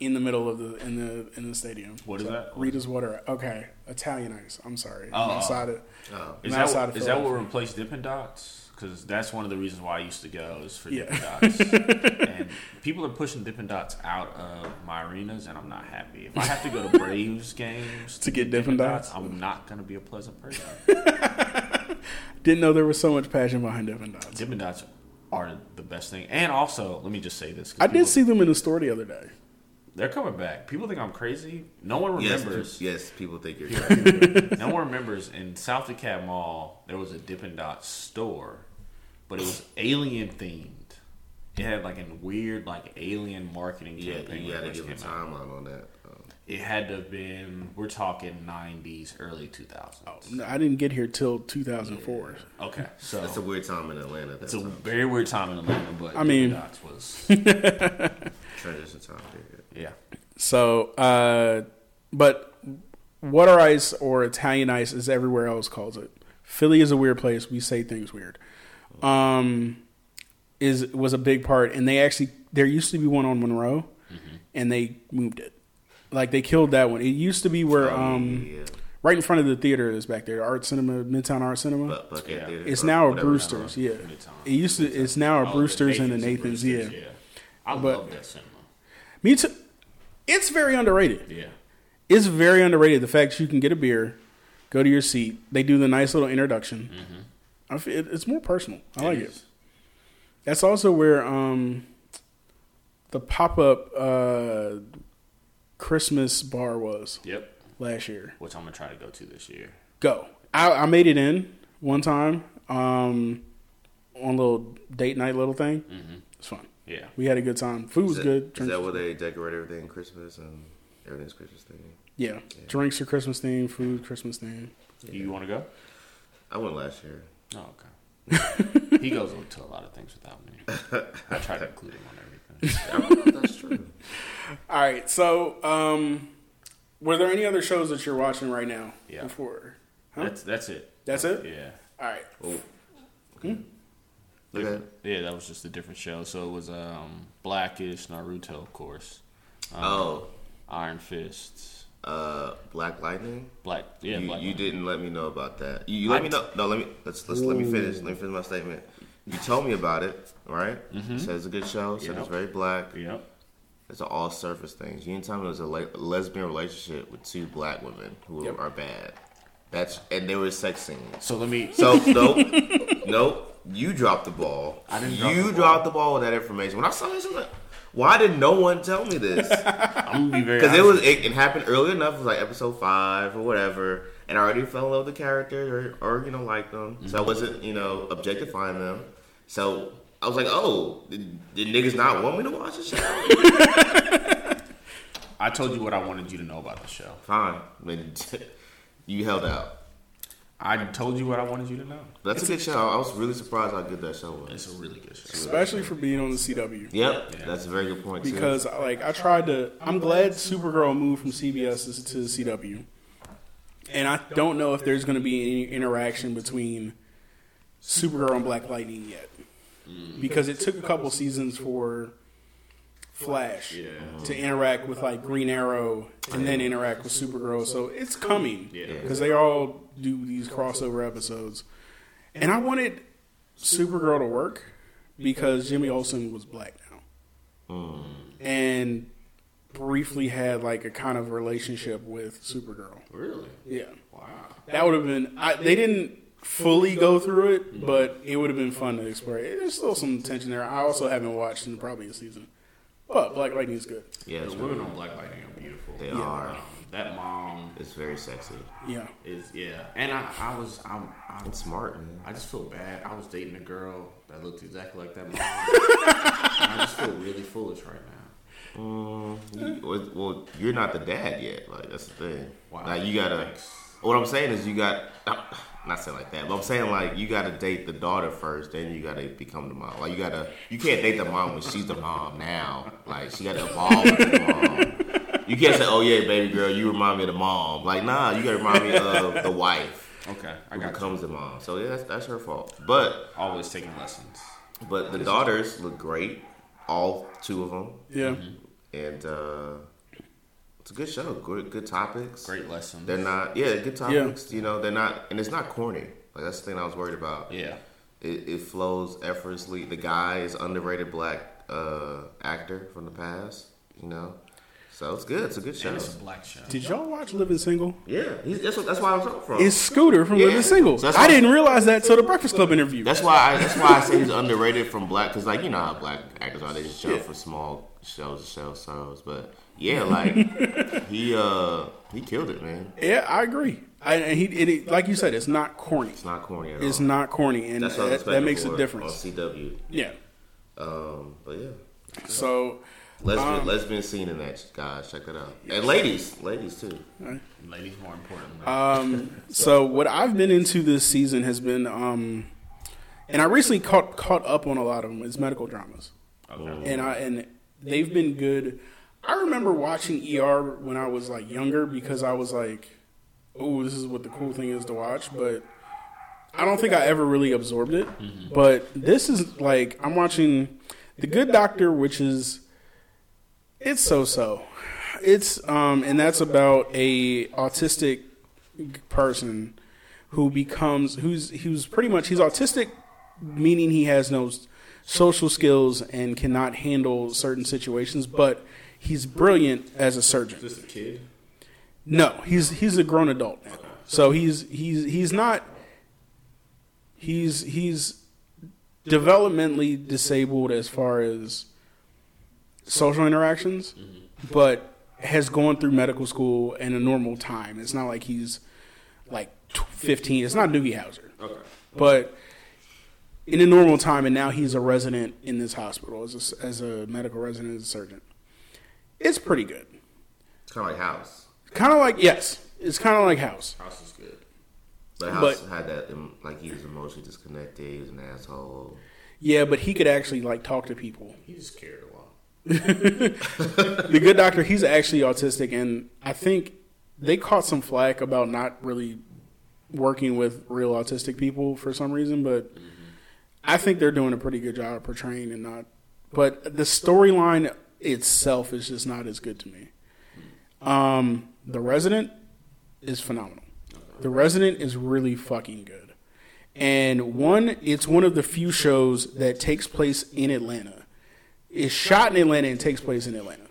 in the middle of the in the in the stadium. What is that? Rita's Water. Okay, Italian ice. I'm sorry. Oh. outside it. oh, Is I'm that, outside of is that what replaced Dippin' Dots? Because that's one of the reasons why I used to go is for Yeah. Dippin' Dots. [laughs] and people are pushing Dippin' Dots out of my arenas, and I'm not happy. If I have to go to Braves [laughs] games To get Dippin' Dots? I'm not going to be a pleasant person. [laughs] Didn't know there was so much passion behind Dippin' Dots. Dippin' Dots are the best thing. And also, let me just say this: I did see them in the store the other day. They're coming back. People think I'm crazy. No one remembers. pe- yes. People think you're crazy. [laughs] no one remembers in South DeKalb Mall there was a Dippin' Dots store, but it was alien themed. It had like a weird like alien marketing yeah, campaign. you when got to give a first out. timeline on that. Um, It had to have been we're talking '90s, early 2000s. No, I didn't get here till 2004. Okay, so that's a weird time in Atlanta. At that it's a time. very weird time in Atlanta, but I mean- Dippin' Dots was [laughs] transition time period. Yeah. So, uh, but water ice or Italian ice is everywhere else calls it. Philly is a weird place. We say things weird. Um, is was a big part, and they actually there used to be one on Monroe, and they moved it. Like they killed that one. It used to be where um yeah, right in front of the theater is back there, Art Cinema, Midtown Art Cinema. but Buckhead Yeah. Theater it's now a. Brewster's. Yeah, Midtown. it used to. It's now a Oh, Brewster's and a Nathan's Nathan's. Brewster's, Yeah, I But- love that cinema. me too. It's very underrated. Yeah, It's very underrated. The fact that you can get a beer, go to your seat. They do the nice little introduction. I feel it, it's more personal. I like it. That's also where um, the pop up uh, Christmas bar was Yep. last year. Which I'm gonna try to go to this year. Go. I, I made it in one time um, on a little date night little thing. hmm It's fun. Yeah. We had a good time. Food was Is that- good. Is Drinks that was where they decorate everything Christmas and everything's Christmas thing? Yeah. Drinks are Christmas themed. Food Christmas themed. You want to go? I went last year. Oh, okay. [laughs] he goes to a lot of things without me. I try to include him on everything. I don't know if that's true. All right. So, um, were there any other shows that you're watching right now? Yeah. Before. Huh? That's that's it. That's it. Yeah. All right. Oh. Look at it. Yeah, that was just a different show. So it was um, Blackish, Naruto, of course. Um, Oh, Iron Fists, uh, Black Lightning. Black. Yeah, you, Black you Lightning. didn't let me know about that. You, you let I me know. No, let me let's let's let me finish. Let me finish my statement. You told me about it, right? You said it's a good show. Said Yep. it's very black. Yep. It's all surface things. You didn't tell me it was a le- lesbian relationship with two black women who Yep. are bad. That's and there was sex scenes. So let me. [laughs] So [laughs] nope, nope. You dropped the ball. I didn't drop You the ball. dropped the ball with that information. When I saw this, I'm like, why did no one tell me this? [laughs] I'm gonna be very. Because it was it, it happened early enough. It was like episode five or whatever. and I already fell in love with the character or, or you know like them. So I Mm-hmm. wasn't you know objectifying them. So I was like, oh, did, did niggas not want me to watch the show? I told you what I wanted you to know about the show. Fine, I mean, you held out. I told you what I wanted you to know. That's a good show. I was really surprised how good that show was. It's a really good show. especially for being on the CW. Yep, that's a very good point too. Because like I tried to, I'm glad Supergirl moved from CBS to the CW, and I don't know if there's going to be any interaction between Supergirl and Black Lightning yet, mm. because it took a couple seasons for Flash to interact with like Green Arrow and then interact with Supergirl. So it's coming because they all do these crossover episodes, and I wanted Supergirl to work because Jimmy Olsen was black now, mm. and briefly had like a kind of relationship with Supergirl. Really? Yeah, Wow. that would have been. I, they didn't fully go through it, but it would have been fun to explore. There's still some tension there. I also haven't watched in probably a season, but Black Lightning is good. yeah, The it's, women on Black Lightning are beautiful. they Yeah. are. Um, that mom is very sexy. Yeah, is yeah, and I, I was I'm, I'm It's smart, man. I just feel bad. I was dating a girl that looked exactly like that mom. [laughs] and I just feel really foolish right now. You, well, well, you're not the dad yet. Like that's the thing. Wow. Like you gotta. Thanks. What I'm saying is you got. Not saying like that, but I'm saying like you gotta date the daughter first, then you gotta become the mom. Like you gotta, you can't date the mom when she's the mom now. Like she gotta evolve with the mom. You can't say, "Oh yeah, baby girl, you remind me of the mom." Like nah, you gotta remind me of the wife Okay, I who got you. becomes the mom. So yeah, that's, that's her fault. But Always taking lessons. but the daughters look great, all two of them, yeah. and uh, it's a good show. Good good topics. Great lessons. They're not, yeah, good topics. You know, they're not, and it's not corny. Like that's the thing I was worried about. Yeah. It, it flows effortlessly. The guy is underrated black uh, actor from the past. You know, so it's good. It's a good show. And it's a black show. Did y'all watch Living Single? Yeah, he's, that's what, that's why I'm talking from. It's Scooter from Yeah. Living Single. So I didn't realize that till the Breakfast Club interview. That's why I, that's why I say he's underrated from black because like you know how black actors are. They just show up for small shows to show shows, but yeah, like [laughs] he uh he killed it, man. yeah, I agree. I, and he, it, it- like you said, it's not corny. It's not corny at It's all. not corny, and That's what that, that makes a difference. on CW. Yeah. Um, but yeah. So, Lesbian, Um, lesbian scene in that, guys. Check that out. And ladies, ladies too. Ladies more important. Than um, so what I've been into this season has been, um, and I recently caught caught up on a lot of them. Is medical dramas, okay. and I and they've been good. I remember watching ER when I was like younger because I was like, "Oh, this is what the cool thing is to watch," but. I don't think I ever really absorbed it, but this is like I'm watching The Good Doctor, which is it's so so. It's um and that's about a autistic person who becomes who's who's pretty much he's autistic meaning he has no social skills and cannot handle certain situations, but he's brilliant as a surgeon. Just a kid. No, he's he's a grown adult now. So he's he's he's not he's he's developmentally disabled as far as social interactions, mm-hmm. but has gone through medical school in a normal time. It's not like he's like 15. It's not Doogie Howser. Okay. But in a normal time, and now he's a resident in this hospital as a, as a medical resident, as a surgeon. It's pretty good. It's kind of like House. Kind of like, yes, it's kind of like House. House is good. But House But- had that, um, like he was emotionally disconnected. He was an asshole. Yeah, but he could actually like talk to people. He just cared a lot. [laughs] [laughs] The good doctor, he's actually autistic, and I think they caught some flack about not really working with real autistic people for some reason, but I think they're doing a pretty good job portraying and not. But the storyline itself is just not as good to me. Um, the Resident is phenomenal. The Resident is really fucking good. And one, it's one of the few shows that takes place in Atlanta. It's shot in Atlanta and takes place in Atlanta.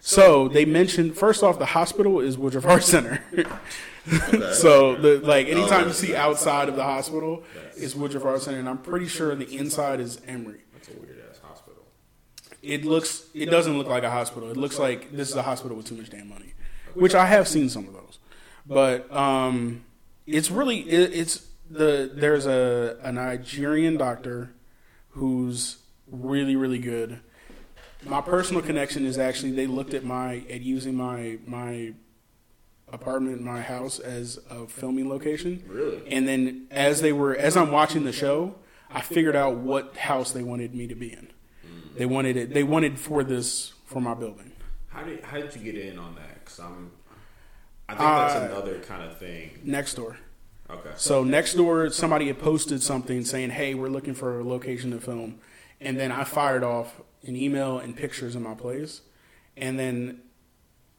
So they mentioned first off, the hospital is Woodruff Arts Center. [laughs] so the like anytime you see outside of the hospital is Woodruff Arts Center, and I'm pretty sure the inside is Emory. That's a weird ass hospital. It looks, it doesn't look like a hospital. It looks like this is a hospital with too much damn money, which I have seen some of those. But um, it's really it, it's the there's a a Nigerian doctor who's really really good. My personal connection is actually they looked at my at using my my apartment, my house as a filming location. Really? And then as they were as I'm watching the show, I figured out what house they wanted me to be in. They wanted it. They wanted for this for my building. How did how did you get in on that? Because I'm, I think that's Uh, another kind of thing. Next door. Okay. So next door, somebody had posted something saying, "Hey, we're looking for a location to film," and then I fired off an email and pictures of my place, and then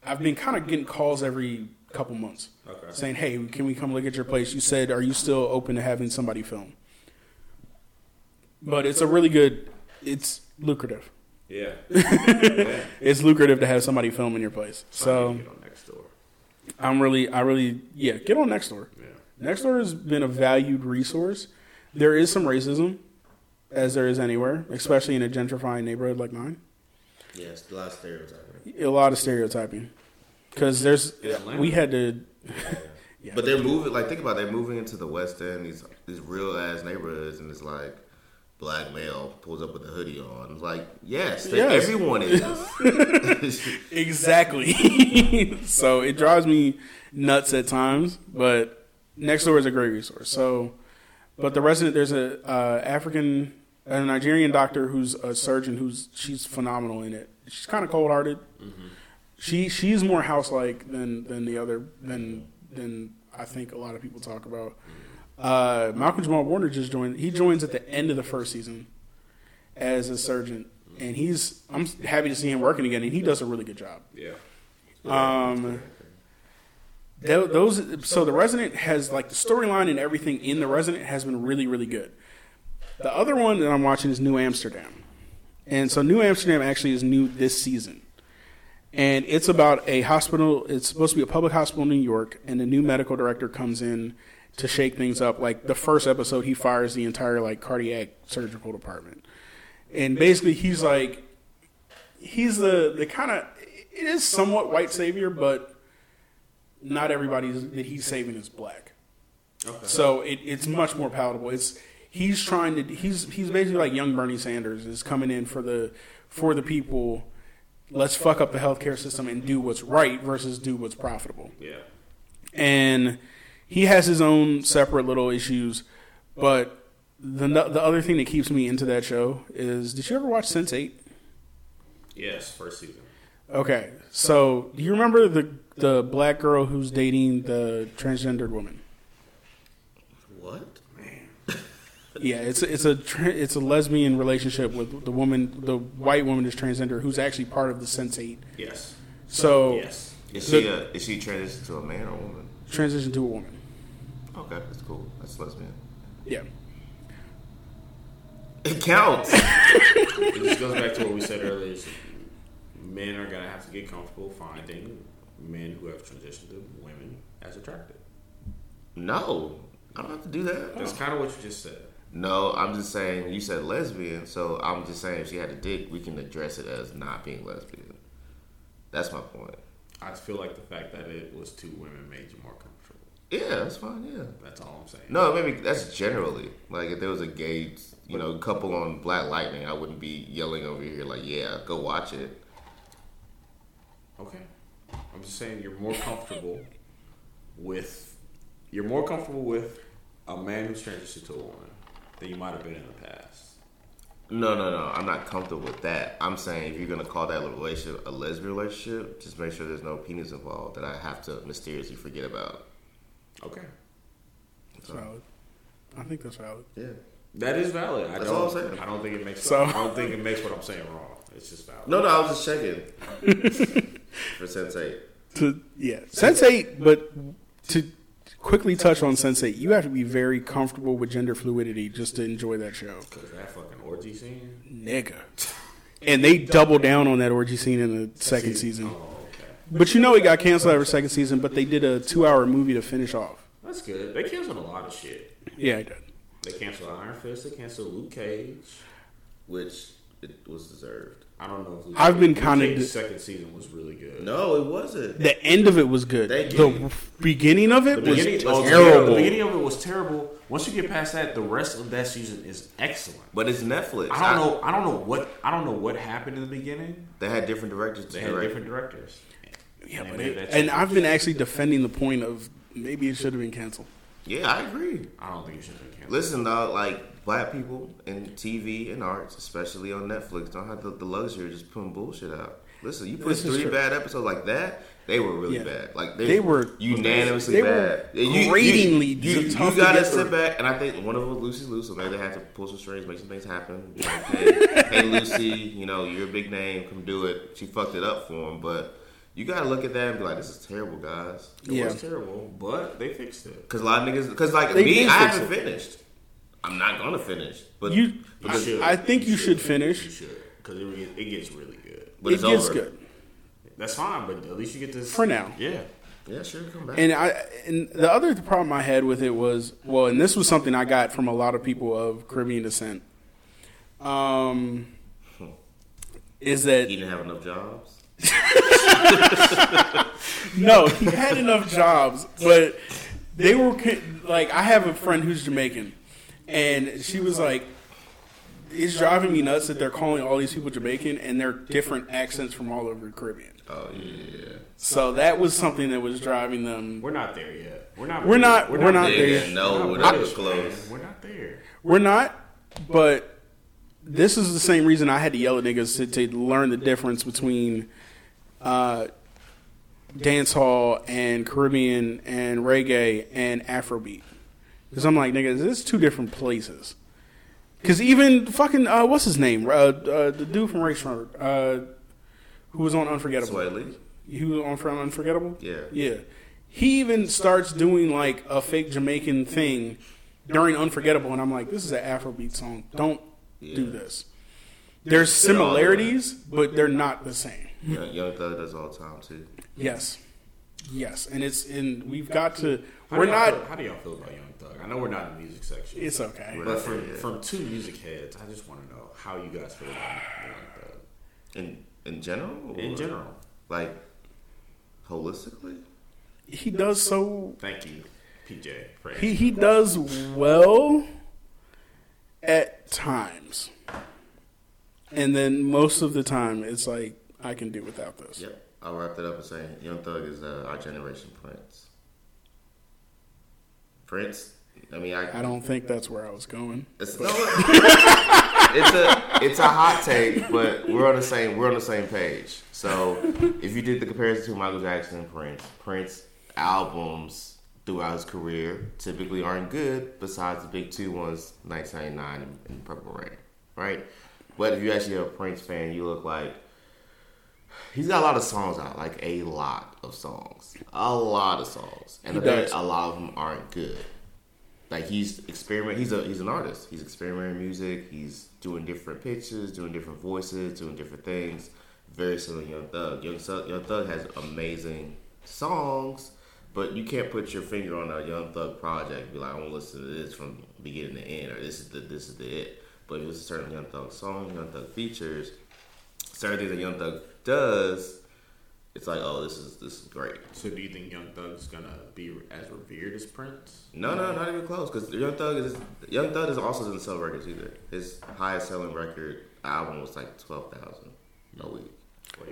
I've been kind of getting calls every couple months Okay. saying, "Hey, can we come look at your place?" You said, "Are you still open to having somebody film?" But it's a really good. It's lucrative. Yeah. [laughs] yeah. It's lucrative to have somebody film in your place. So Get on next door. I'm really, I really, yeah. Get on Nextdoor. Yeah. Nextdoor has been a valued resource. There is some racism, as there is anywhere, especially in a gentrifying neighborhood like mine. Yes, a lot of stereotyping. A lot of stereotyping, because there's we had to. [laughs] Yeah. But they're moving. Like, think about it, they're moving into the West End, these these real ass neighborhoods, and it's like black male pulls up with a hoodie on. It's like, yes, Yes. everyone is. [laughs] Exactly. [laughs] so it drives me nuts at times, but Nextdoor is a great resource. So, but the resident there's a uh, African, a Nigerian doctor who's a surgeon who's she's phenomenal in it. She's kind of cold hearted. She she's more house like than than the other than than I think a lot of people talk about. Uh, Malcolm Jamal Warner just joined. He joins at the end of the first season as a surgeon, and he's I'm happy to see him working again, and he does a really good job. Yeah. Um, tho- those so the resident has like the storyline and everything in the resident has been really really good. The other one that I'm watching is New Amsterdam, and so New Amsterdam actually is new this season, and it's about a hospital. It's supposed to be a public hospital in New York, and a new medical director comes in to shake things up. Like the first episode, he fires the entire like cardiac surgical department, and basically he's like he's the the kind of it is somewhat white savior, but not everybody that he's saving is black. Okay. So it, it's much more palatable. It's he's trying to he's he's basically like young Bernie Sanders is coming in for the for the people. Let's fuck up the healthcare system and do what's right versus do what's profitable. Yeah. And he has his own separate little issues, but the the other thing that keeps me into that show is did you ever watch Sense Eight? Yes. First season. Okay, so do you remember the the black girl who's dating the transgendered woman? what? Yeah, it's a, it's a it's a lesbian relationship with the woman, the white woman is transgender, who's actually part of the Sense Eight. Yes. So Yes. Is she a, is she transitioned to a man or a woman? transition to a woman. Okay, that's cool. That's lesbian. Yeah, It counts. [laughs] It just goes back to what we said earlier. is Men are gonna have to get comfortable finding men who have transitioned to women as attractive. no, I don't have to do that. That's kind of what you just said. No, I'm just saying you said lesbian, so I'm just saying if she had a dick, we can address it as not being lesbian. That's my point. I feel like the fact that it was two women made you more comfortable. Yeah, that's fine. Yeah. That's all I'm saying. No, maybe that's generally like if there was a gay, you know, couple on Black Lightning, I wouldn't be yelling over here like, "Yeah, go watch it." Okay. I'm just saying you're more comfortable with you're more comfortable with a man who's transitioned to a woman than you might have been in the past. No, no, no. I'm not comfortable with that. I'm saying if you're gonna call that relationship a lesbian relationship, just make sure there's no penis involved that I have to mysteriously forget about. Okay. that's valid. I think that's valid. Yeah. That is valid. I That's don't all I'm saying. I don't think it makes So- I don't think it makes what I'm saying wrong. It's just valid. No, no. I was just checking [laughs] for Sensei. To yeah, Sense Eight, but to quickly touch on Sense Eight, you have to be very comfortable with gender fluidity just to enjoy that show, Cause that fucking orgy scene. nigga. And they double down on that orgy scene in the second season. Oh, okay. But you know it got canceled after second season, but they did a two hour movie to finish off. That's good. They canceled a lot of shit. Yeah, I did. They canceled Iron Fist. They canceled Luke Cage. which it was deserved. I don't know. if Luke I've been kinda Luke Cage's di- second season was really good. No, it wasn't. The end of it was good. They The gave- beginning of it The was beginning, oh, yeah, terrible. the beginning of it was terrible. Once you get past that, the rest of that season is excellent. But it's Netflix. I don't know. I don't know what. I don't know what happened in the beginning. They had different directors. They had direct. different directors. Yeah, And but it- and. I've been actually defending the point of maybe it should have been canceled. Yeah, I agree. I don't think it should have been canceled. Listen, dog, like black people in TV and arts, especially on Netflix, don't have the, the luxury of just putting bullshit out. Listen, you put This three bad episodes like that, they were really Yeah. bad. Like They were- unanimously they were bad. You- gratingly you, you, you tough to gotta get sit through. back, and I think one of them was Lucy Liu, so maybe they had to pull some strings, make some things happen. Like, [laughs] hey, hey, Lucy, you know you're a big name, come do it. She fucked it up for him, but you gotta look at that and be like, this is terrible, guys. It Yeah. was terrible, but they fixed it. Because a lot of niggas, because like They me, I haven't it. finished. I'm not gonna finish, but You, because, should. I, I think you should You finish. should, because it, it gets really good. but It it's gets over. good That's fine, but at least you get this for now. Yeah, Yeah, sure, come back. And I and the other problem I had with it was well, and this was something I got from a lot of people of Caribbean descent. Um, is that he didn't have enough jobs. No, he had enough jobs, but they were like I have a friend who's Jamaican, and she was like, "It's driving me nuts that they're calling all these people Jamaican and they're different accents from all over the Caribbean." Oh yeah, So that was something that was driving them. we're not there yet. We're not. We're not- we're not they there didn't yet. know We're not it was British, close. We're not there. We're not, but this is the same reason I had to yell at niggas to, to learn the difference between uh, dance hall and Caribbean and reggae and Afrobeat. Because I'm like, niggas, this is two different places. Because even fucking uh, what's his name? Uh, uh, the dude from Rayshard, uh, who was on Unforgettable. Who was on from Unforgettable? Yeah. Yeah. He even starts doing like a fake Jamaican thing during Unforgettable, and I'm like, this is an Afrobeat song. Don't do this. There's similarities, but they're not the same. Young, Young Thug does all the time too. Yes. Yes. And it's and we've got to How we're do not Feel, how do y'all feel about Young Thug? I know we're not in the music section. it's okay. But not from from two music heads, I just want to know how you guys feel about Young Thug in in general. in general. like holistically. He does so Thank you, PJ. For he he does well at times. And then most of the time it's like I can do without this. Yep. I'll wrap that up and saying Young Thug is uh, our generation Prince. Prince. I mean, I. I don't think that's where I was going. It's, no, [laughs] it's a it's a hot take, but we're on the same we're on the same page. So if you did the comparison to Michael Jackson and Prince, Prince albums throughout his career typically aren't good. Besides the big two ones, 1999 and, and Purple Rain, right? But if you actually are a Prince fan, you look like he's got a lot of songs out, like a lot of songs, a lot of songs, and bet a lot of them aren't good. Like he's experiment. He's a he's an artist. He's experimenting music. He's doing different pitches, doing different voices, doing different things. Very similar to Young Thug. Young Thug, Young Thug has amazing songs, but you can't put your finger on a Young Thug project. and Be like, I want to listen to this from beginning to end, or this is the this is the it. But if it's a certain Young Thug song, Young Thug features, certain things that Young Thug does, it's like, oh, this is this is great. So do you think Young Thug's gonna be as revered as Prince? No, no, not even close. Because Young Thug is Young Thug is also doesn't sell records either. His highest selling record album was like twelve thousand a week.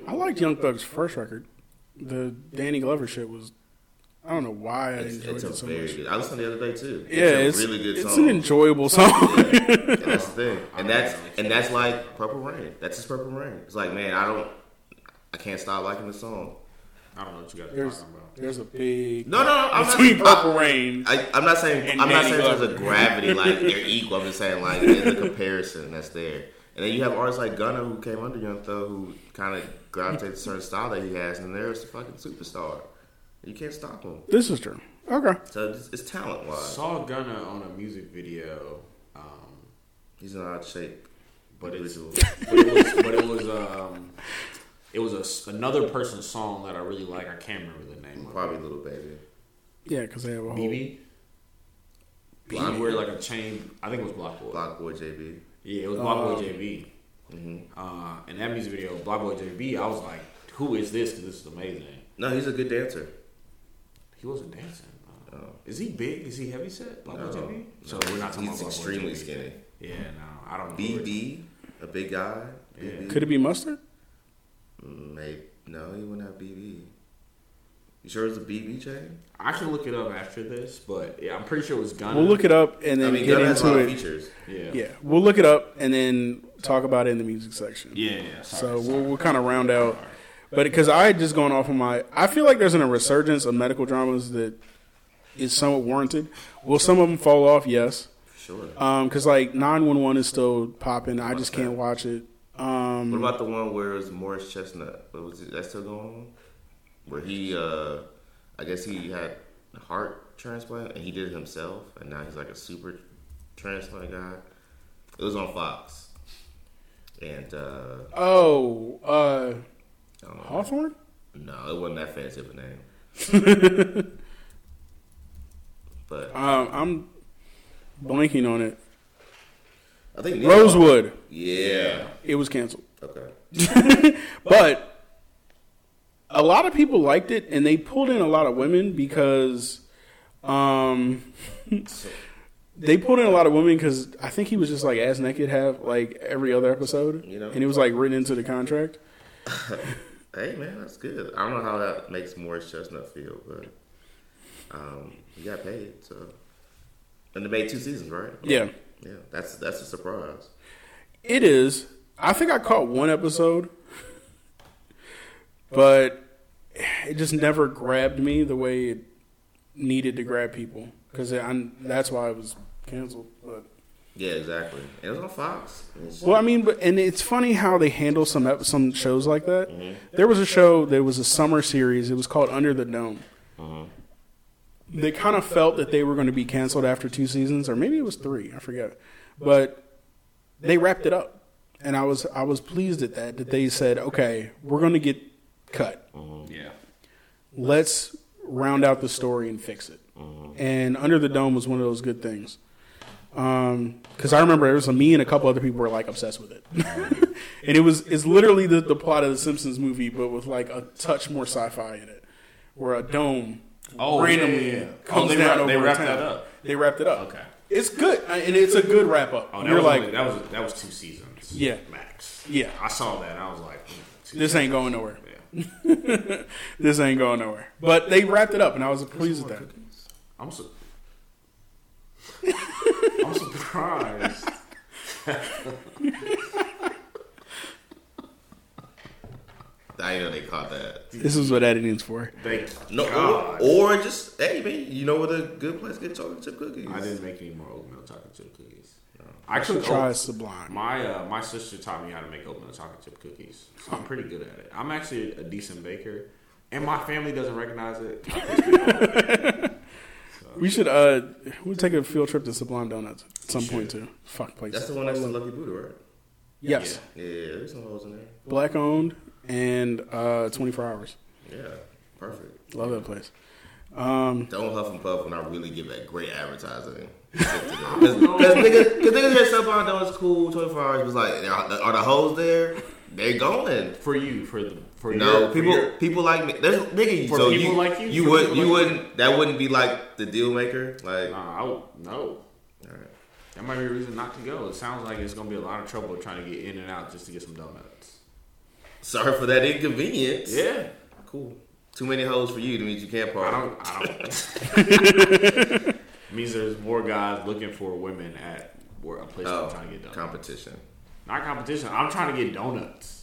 I liked Young Thug's first record. The Danny Glover shit was I don't know why I It's, enjoyed it's it so very much. good. I listened the other day too. Yeah, it's it's, a really good Song. it's song. an enjoyable song. and [laughs] that's the thing, and that's and that's like Purple Rain. That's his Purple Rain. It's like, man, I don't, I can't stop liking the song. I don't know what you guys are there's talking about. there's a big No, no, no I'm between not, Purple I, Rain. I, I'm not saying And I'm not saying there's a gravity like [laughs] they're equal. I'm just saying like there's a comparison that's there. And then you have artists like Gunna who came under Young Thug who kind of gravitated to certain style that he has, and there's a fucking superstar. You can't stop him. This is true. Okay. So it's, it's talent wise. Saw Gunna on a music video, um, He's in odd shape. but it's [laughs] but it was but it was um it was a, another person's song that I really like. I can't remember the name. of Probably Lil Baby. Yeah, because they have a it. whole. BB. He wear like a chain. I think it was BlocBoy. Block Boy JB. Yeah, it was BlocBoy Oh. JB. Uh, and that music video, Black Boy JB, I was like, "Who is this? Because this is amazing. No, he's a good dancer. He wasn't dancing. Uh, is he big? Is he heavy set? Black Boy No. JB? So we're not talking He's about Black extremely JB. skinny. Yeah, no, I don't know. BB, a big guy. BB. Could it be mustard? Maybe no, he wouldn't have BB. You sure it's a BB chain? I can look it up after this, but yeah, I'm pretty sure it was Gunna. We'll look it up and then I mean, get Gunna has a lot into of it. features. Yeah. Yeah, we'll look it up and then talk about it in the music section. Yeah, yeah. So we'll, we'll kind of round out. But because I had just gone off on my, I feel like there's an a resurgence of medical dramas that is somewhat warranted. Will some of them fall off? Yes. Sure. Because like 911 is still popping. I just can't watch it. Um, What about the one where it was Morris Chestnut? What was it? That still going on? Where he, uh I guess he had a heart transplant and he did it himself, and now he's like a super transplant guy. It was on Fox, and uh oh, uh, don't know. Hawthorne? No, it wasn't that fancy of a name. [laughs] but Um, I'm blanking on it. I think Neil- Rosewood. Yeah. It was canceled. Okay. [laughs] But a lot of people liked it, and they pulled in a lot of women because, um, [laughs] they pulled in a lot of women because I think he was just like ass naked half like every other episode, You know. and it was like written into the contract. Hey man, that's good. I don't know how that makes Morris Chestnut feel, but um, he got paid, so and they made two seasons, right? Yeah, Yeah, that's that's a surprise. it is. I think I caught one episode, but it just never grabbed me the way it needed to grab people because that's why it was canceled. But Yeah, exactly. And it was on Fox. And it's- Well, I mean, but and it's funny how they handle some some shows like that. Mm-hmm. There was a show that was a summer series. It was called Under the Dome. Mm-hmm. They kind of felt that they were going to be canceled after two seasons, or maybe it was three. I forget, but they wrapped it up, and I was I was pleased at that. That they said, okay, we're going to get cut. Mm-hmm. Yeah. Let's round out the story and fix it. And Under the Dome was one of those good things. Because I remember it was a, me and a couple other people were like obsessed with it, [laughs] and it was it's literally the, the plot of the Simpsons movie, but with like a touch more sci-fi in it, where a dome Oh, randomly yeah, yeah. comes Oh, they down wrap- they wrapped that up. They wrapped it up. Okay. it's good, and it's a good wrap up. Oh, that You're was like, only- that was that was two seasons. Yeah. max. Yeah. I saw that. and I was like, mm, this ain't going nowhere. [laughs] Yeah. This ain't going nowhere. But they wrapped it up, and I was pleased with that. I'm su- I'm surprised. [laughs] I didn't know they caught that. This is what editing's for. Thank No, God. or, or just hey man, you know what a good place to get chocolate chip cookies? I didn't make any more oatmeal chocolate chip cookies. I should try oat- Sublime. My uh, my sister taught me how to make oatmeal chocolate chip cookies, so I'm pretty good at it. I'm actually a decent baker, and my family doesn't recognize it. [laughs] [laughs] We should uh we'll take a field trip to Sublime Donuts at some point too. Fuck place. That's the one next to Lucky Buddha, right? yes. Yeah, there's some holes in there. Black owned and uh 24 hours. Yeah, perfect. Love that place. Um Don't huff and puff when I really give that great advertising. [laughs] Because niggas, cause niggas hear stuff on cool, 24 hours was like, are the, are the hoes there? They're going. For you, for the for No, your, for people your- people like me. There's nigga. For so people you, like you? you For would you like wouldn't that wouldn't be like the deal maker. Like, Nah, I would, no. all right. That might be a reason not to go. It sounds like it's gonna be a lot of trouble trying to get in and out just to get some donuts. sorry for that inconvenience. Yeah, cool. Too many hoes for you. to means you can't I don't. I don't. it [laughs] means there's more guys looking for women at where a place Oh, I'm trying to get donuts. competition. Not competition. I'm trying to get donuts.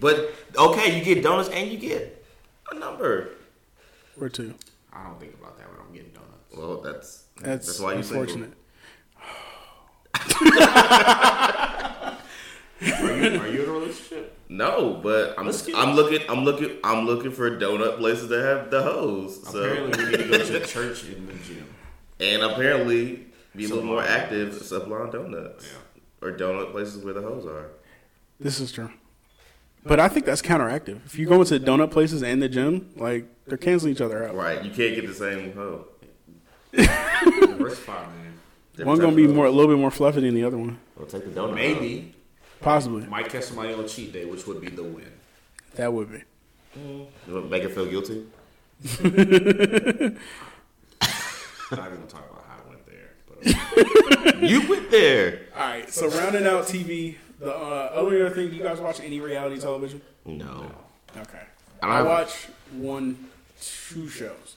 But okay, you get donuts and you get a number. or two. I don't think about that when I'm getting donuts. Well, that's That's, that's, why you unfortunate. Are you, are you in a relationship? No, but I'm Let's I'm looking I'm looking I'm looking for donut places that have the hoes. So Apparently, we need to go to church in the gym. and apparently be a little more active Donuts. at Sublime Donuts Yeah. or donut places where the hoes are. This is true. But I think that's counteractive. If you go into donut places and the gym, like they're canceling each other out. Right, you can't get the same hoe. Diversify, man. Different One gonna of be hoes. more a little bit more fluffy than the other one. We'll take the donut. Maybe. Possibly. Might catch somebody on cheat day, which would be the win. That would be. You want to make her feel guilty? [laughs] Not even gonna talk about how I went there, but [laughs] You went there. All right. So rounding out TV, the uh, other thing, do you guys watch any reality television? No. Okay. I I watch one, two shows.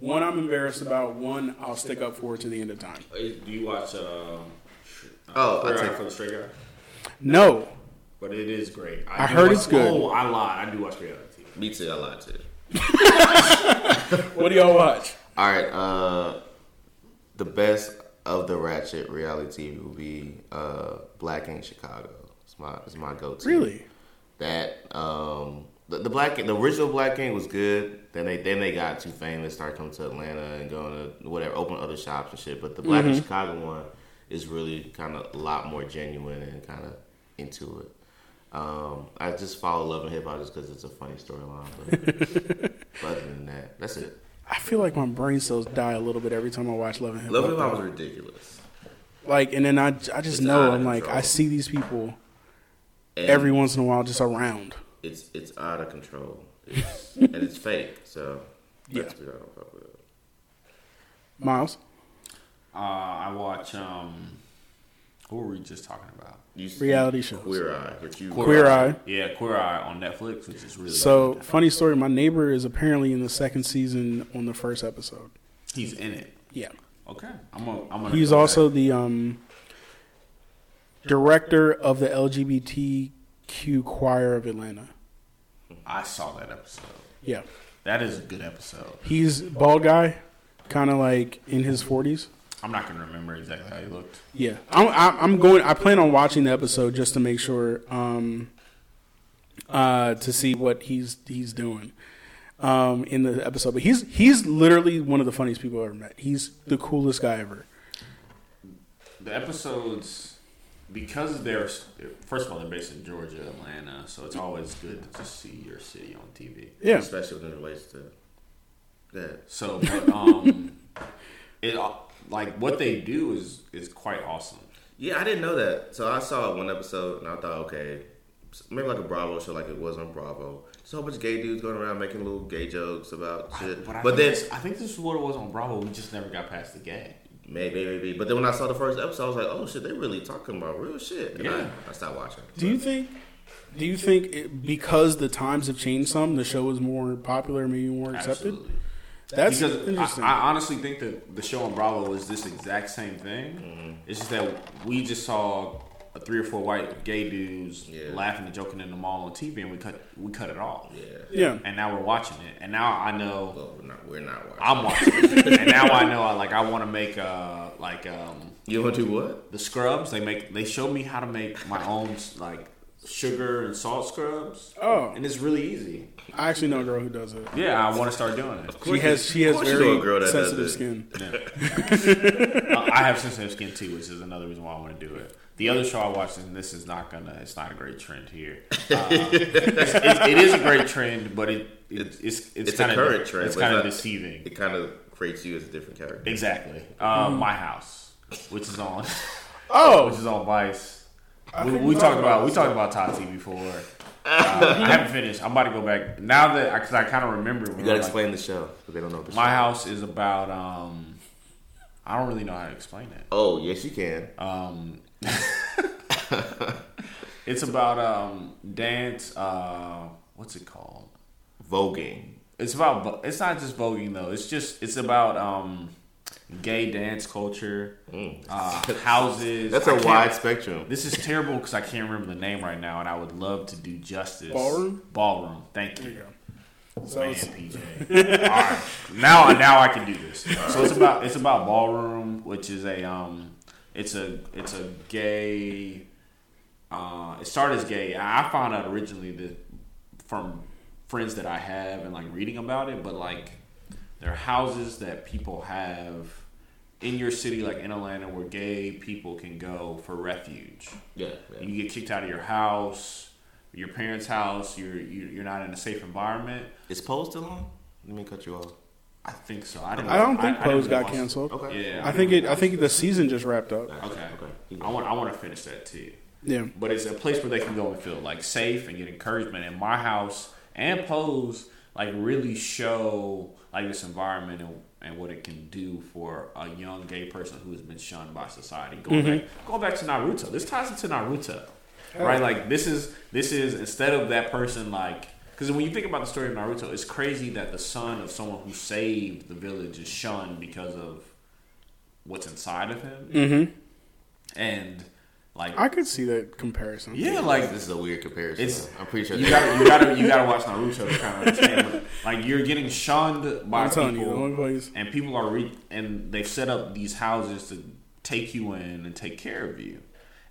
One I'm embarrassed about. One I'll stick up for to the end of time. Uh, do you watch? Um, Oh, I Prayer take- for the Straight Guy? No, But it is great. I do heard watch- it's good. Oh, I lied. I do watch reality TV. Me too. I lied too. [laughs] what do y'all watch? All right. Uh, the best of the Ratchet reality TV will be uh, Black Ink Chicago. It's my it's my go to. Really? That um the, the Black the original Black Ink was good. Then they then they got too famous, started coming to Atlanta and going to whatever, open other shops and shit. But the Black Ink Chicago one is really kind of a lot more genuine and kind of into it. Um, I just follow Love and Hip Hop just because it's a funny storyline. But, but [laughs] other than that, that's it. I feel like my brain cells die a little bit every time I watch Love and Hip Hop. Love and Hip Hop was ridiculous. Like, and then I, I just It's know I'm like. I see these people And every once in a while just around. it's it's out of control. It's, [laughs] and it's fake. So Yeah. that's what I don't fuck with. Miles, Uh, I watch. Um, what were we just talking about? You see Reality shows. Queer Eye, which you Queer Eye. Yeah, Queer Eye on Netflix, which is really So good. funny story. My neighbor is apparently in the second season on the first episode. he's in it. Yeah, Okay, I'm gonna. I'm gonna he's also back. the um, director of the LGBTQ choir of Atlanta. I saw that episode. Yeah, That is a good episode. he's bald guy, kind of like in his forties. I'm not gonna remember exactly how he looked. Yeah, I'm, I'm I'm going. I plan on watching the episode just to make sure, um, uh, to see what he's he's doing, um, in the episode. But he's he's literally one of the funniest people I've ever met. He's the coolest guy ever. The episodes, because they're first of all they're based in Georgia, Atlanta, so it's always good to see your city on TV. Yeah, especially when it relates to that. So, but, um, [laughs] it uh, like what they do is is quite awesome. Yeah, I didn't know that. So I saw one episode and I thought, okay, maybe like a Bravo show, like it was on Bravo. Just a whole bunch of gay dudes going around making little gay jokes about shit. But, I But, think then I think this is what it was on Bravo. We just never got past the gay. Maybe, maybe. But then when I saw the first episode, I was like, oh shit, they really talking about real shit. And Yeah. I, I stopped watching. Do you think? Do you think it, because the times have changed some, the show is more popular, maybe more accepted? Absolutely. That's because interesting. I, I honestly think that the show on Bravo is this exact same thing. Mm-hmm. It's just that we just saw a three or four white gay dudes Yeah. laughing and joking in the mall on TV, and we cut we cut it off. Yeah. yeah, And now we're watching it, and now I know Well, we're not. We're not watching. I'm watching it, [laughs] and now I know I like I want to make uh like um you want to do what? the scrubs. They make they show me how to make my own like sugar and salt scrubs. Oh. and it's really easy. I actually know a girl who does it. Yeah, I want to start doing it. She has she has Of course you know a girl very that does sensitive it. skin. [laughs] Uh, I have sensitive skin too, which is another reason why I want to do it. The other show I watched, and this is not gonna, it's not a great trend here. Uh, [laughs] it's, it's, it is a great trend, but it, it it's it's, It's a kind current trend, It's but kind it's of not- deceiving. It kind of creates you as a different character. Exactly. Uh, My house, which is on, Oh, [laughs] which is on Vice. We, we we talked talked about about we talked about Tati before. Uh, I haven't finished. I'm about to go back now that because I kind of remember. You gotta explain the show because they don't know the My show. house is about. um I don't really know how to explain it. Oh yes, you can. Um, [laughs] it's about um, dance. Uh, what's it called? Voguing. It's about. It's not just voguing though. It's just. It's about um, gay dance culture, uh, houses. Mm. That's a wide spectrum. This is terrible because I can't remember the name right now, and I would love to do justice. Ballroom? Ballroom. Thank you. There you go. So Man, PJ. [laughs] All right, now now I can do this. So it's about it's about ballroom, which is a um, it's a it's a gay. Uh, it started as gay. I found out originally that from friends that I have and like reading about it, but like there are houses that people have in your city, like in Atlanta, where gay people can go for refuge Yeah. and you get kicked out of your house, your parents' house, you're you- you're not in a safe environment. Is Pose still on? Let me cut you off. I think so. I, didn't, I don't think I Pose got watch- canceled. Okay. Yeah, I think it. I think the season just wrapped up. Okay. Okay. I want I want to finish that too. Yeah. but it's a place where they can go and feel like safe and get encouragement. In my house and Pose like really show like this environment and, and what it can do for a young gay person who has been shunned by society. Going back, going back to Naruto, this ties into Naruto, right? Like this is this is instead of that person like. Because when you think about the story of Naruto, it's crazy that the son of someone who saved the village is shunned because of what's inside of him. Mm-hmm. And like, I could see that comparison. yeah, like This is a weird comparison. It's- I'm pretty sure you gotta, you gotta, you gotta watch Naruto to kind of [laughs] understand. But, like you're getting shunned by I'm telling you, the people, only place. and people are re- and they've set up these houses to take you in and take care of you.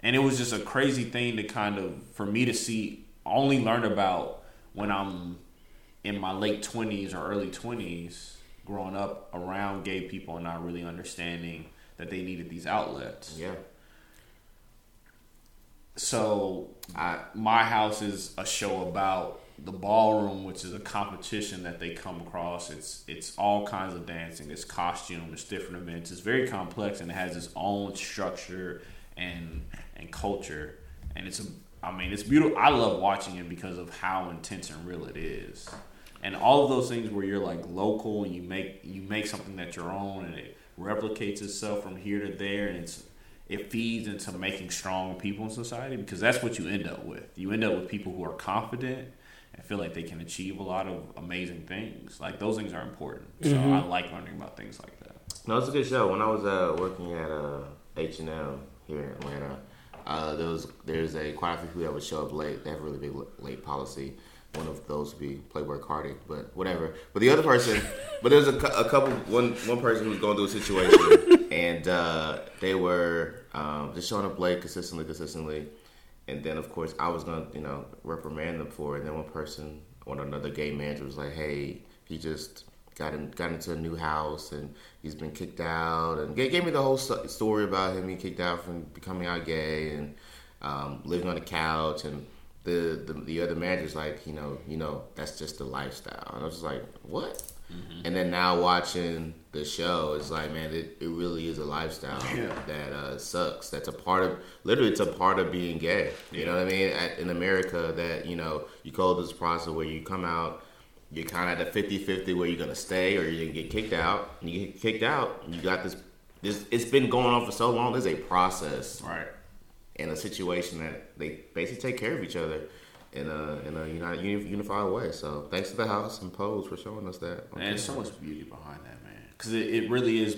And it was just a crazy thing to kind of for me to see, only learn about when I'm in my late twenties or early twenties, growing up around gay people and not really understanding that they needed these outlets. yeah. So I, my house is a show about the ballroom, which is a competition that they come across. It's it's all kinds of dancing. It's costume. It's different events. It's very complex and it has its own structure and and culture. And it's a I mean it's beautiful. I love watching it because of how intense and real it is. And all of those things where you're like local and you make you make something that your own and it replicates itself from here to there and it's it feeds into making strong people in society because that's what you end up with. You end up with people who are confident and feel like they can achieve a lot of amazing things. Like those things are important. So I like learning about things like that. No, it's a good show. When I was uh, working at uh, H and M here in Atlanta, uh, there was there's a quite a few people that would show up late. They have a really big late policy. One of those would be Playboi Carti, but whatever. But the other person, [laughs] but there's a, a couple. One one person who was going through a situation, [laughs] and uh, they were um, just showing up late consistently, consistently. And then, of course, I was gonna, you know, reprimand them for it. And then one person, one another gay manager, was like, "Hey, he just got in, got into a new house and he's been kicked out." And gave, gave me the whole story about him being kicked out from becoming out gay and um, living on the couch. And the, the the other manager's like, you know, you know, that's just the lifestyle. And I was just like, what? And then now watching the show, it's like, man, it, it really is a lifestyle Yeah. that uh, sucks. That's a part of, literally, it's a part of being gay. You know what I mean? At, in America, that, you know, you go this process where you come out, you're kind of at a 50 50 where you're going to stay or you're going to get kicked out. And you get kicked out, you got this, this, it's been going on for so long. There's a process Right. In a situation that they basically take care of each other in a in a united, unified way. So thanks to the house and Pose for showing us that. And there's so much beauty behind that, man. Because it, it really is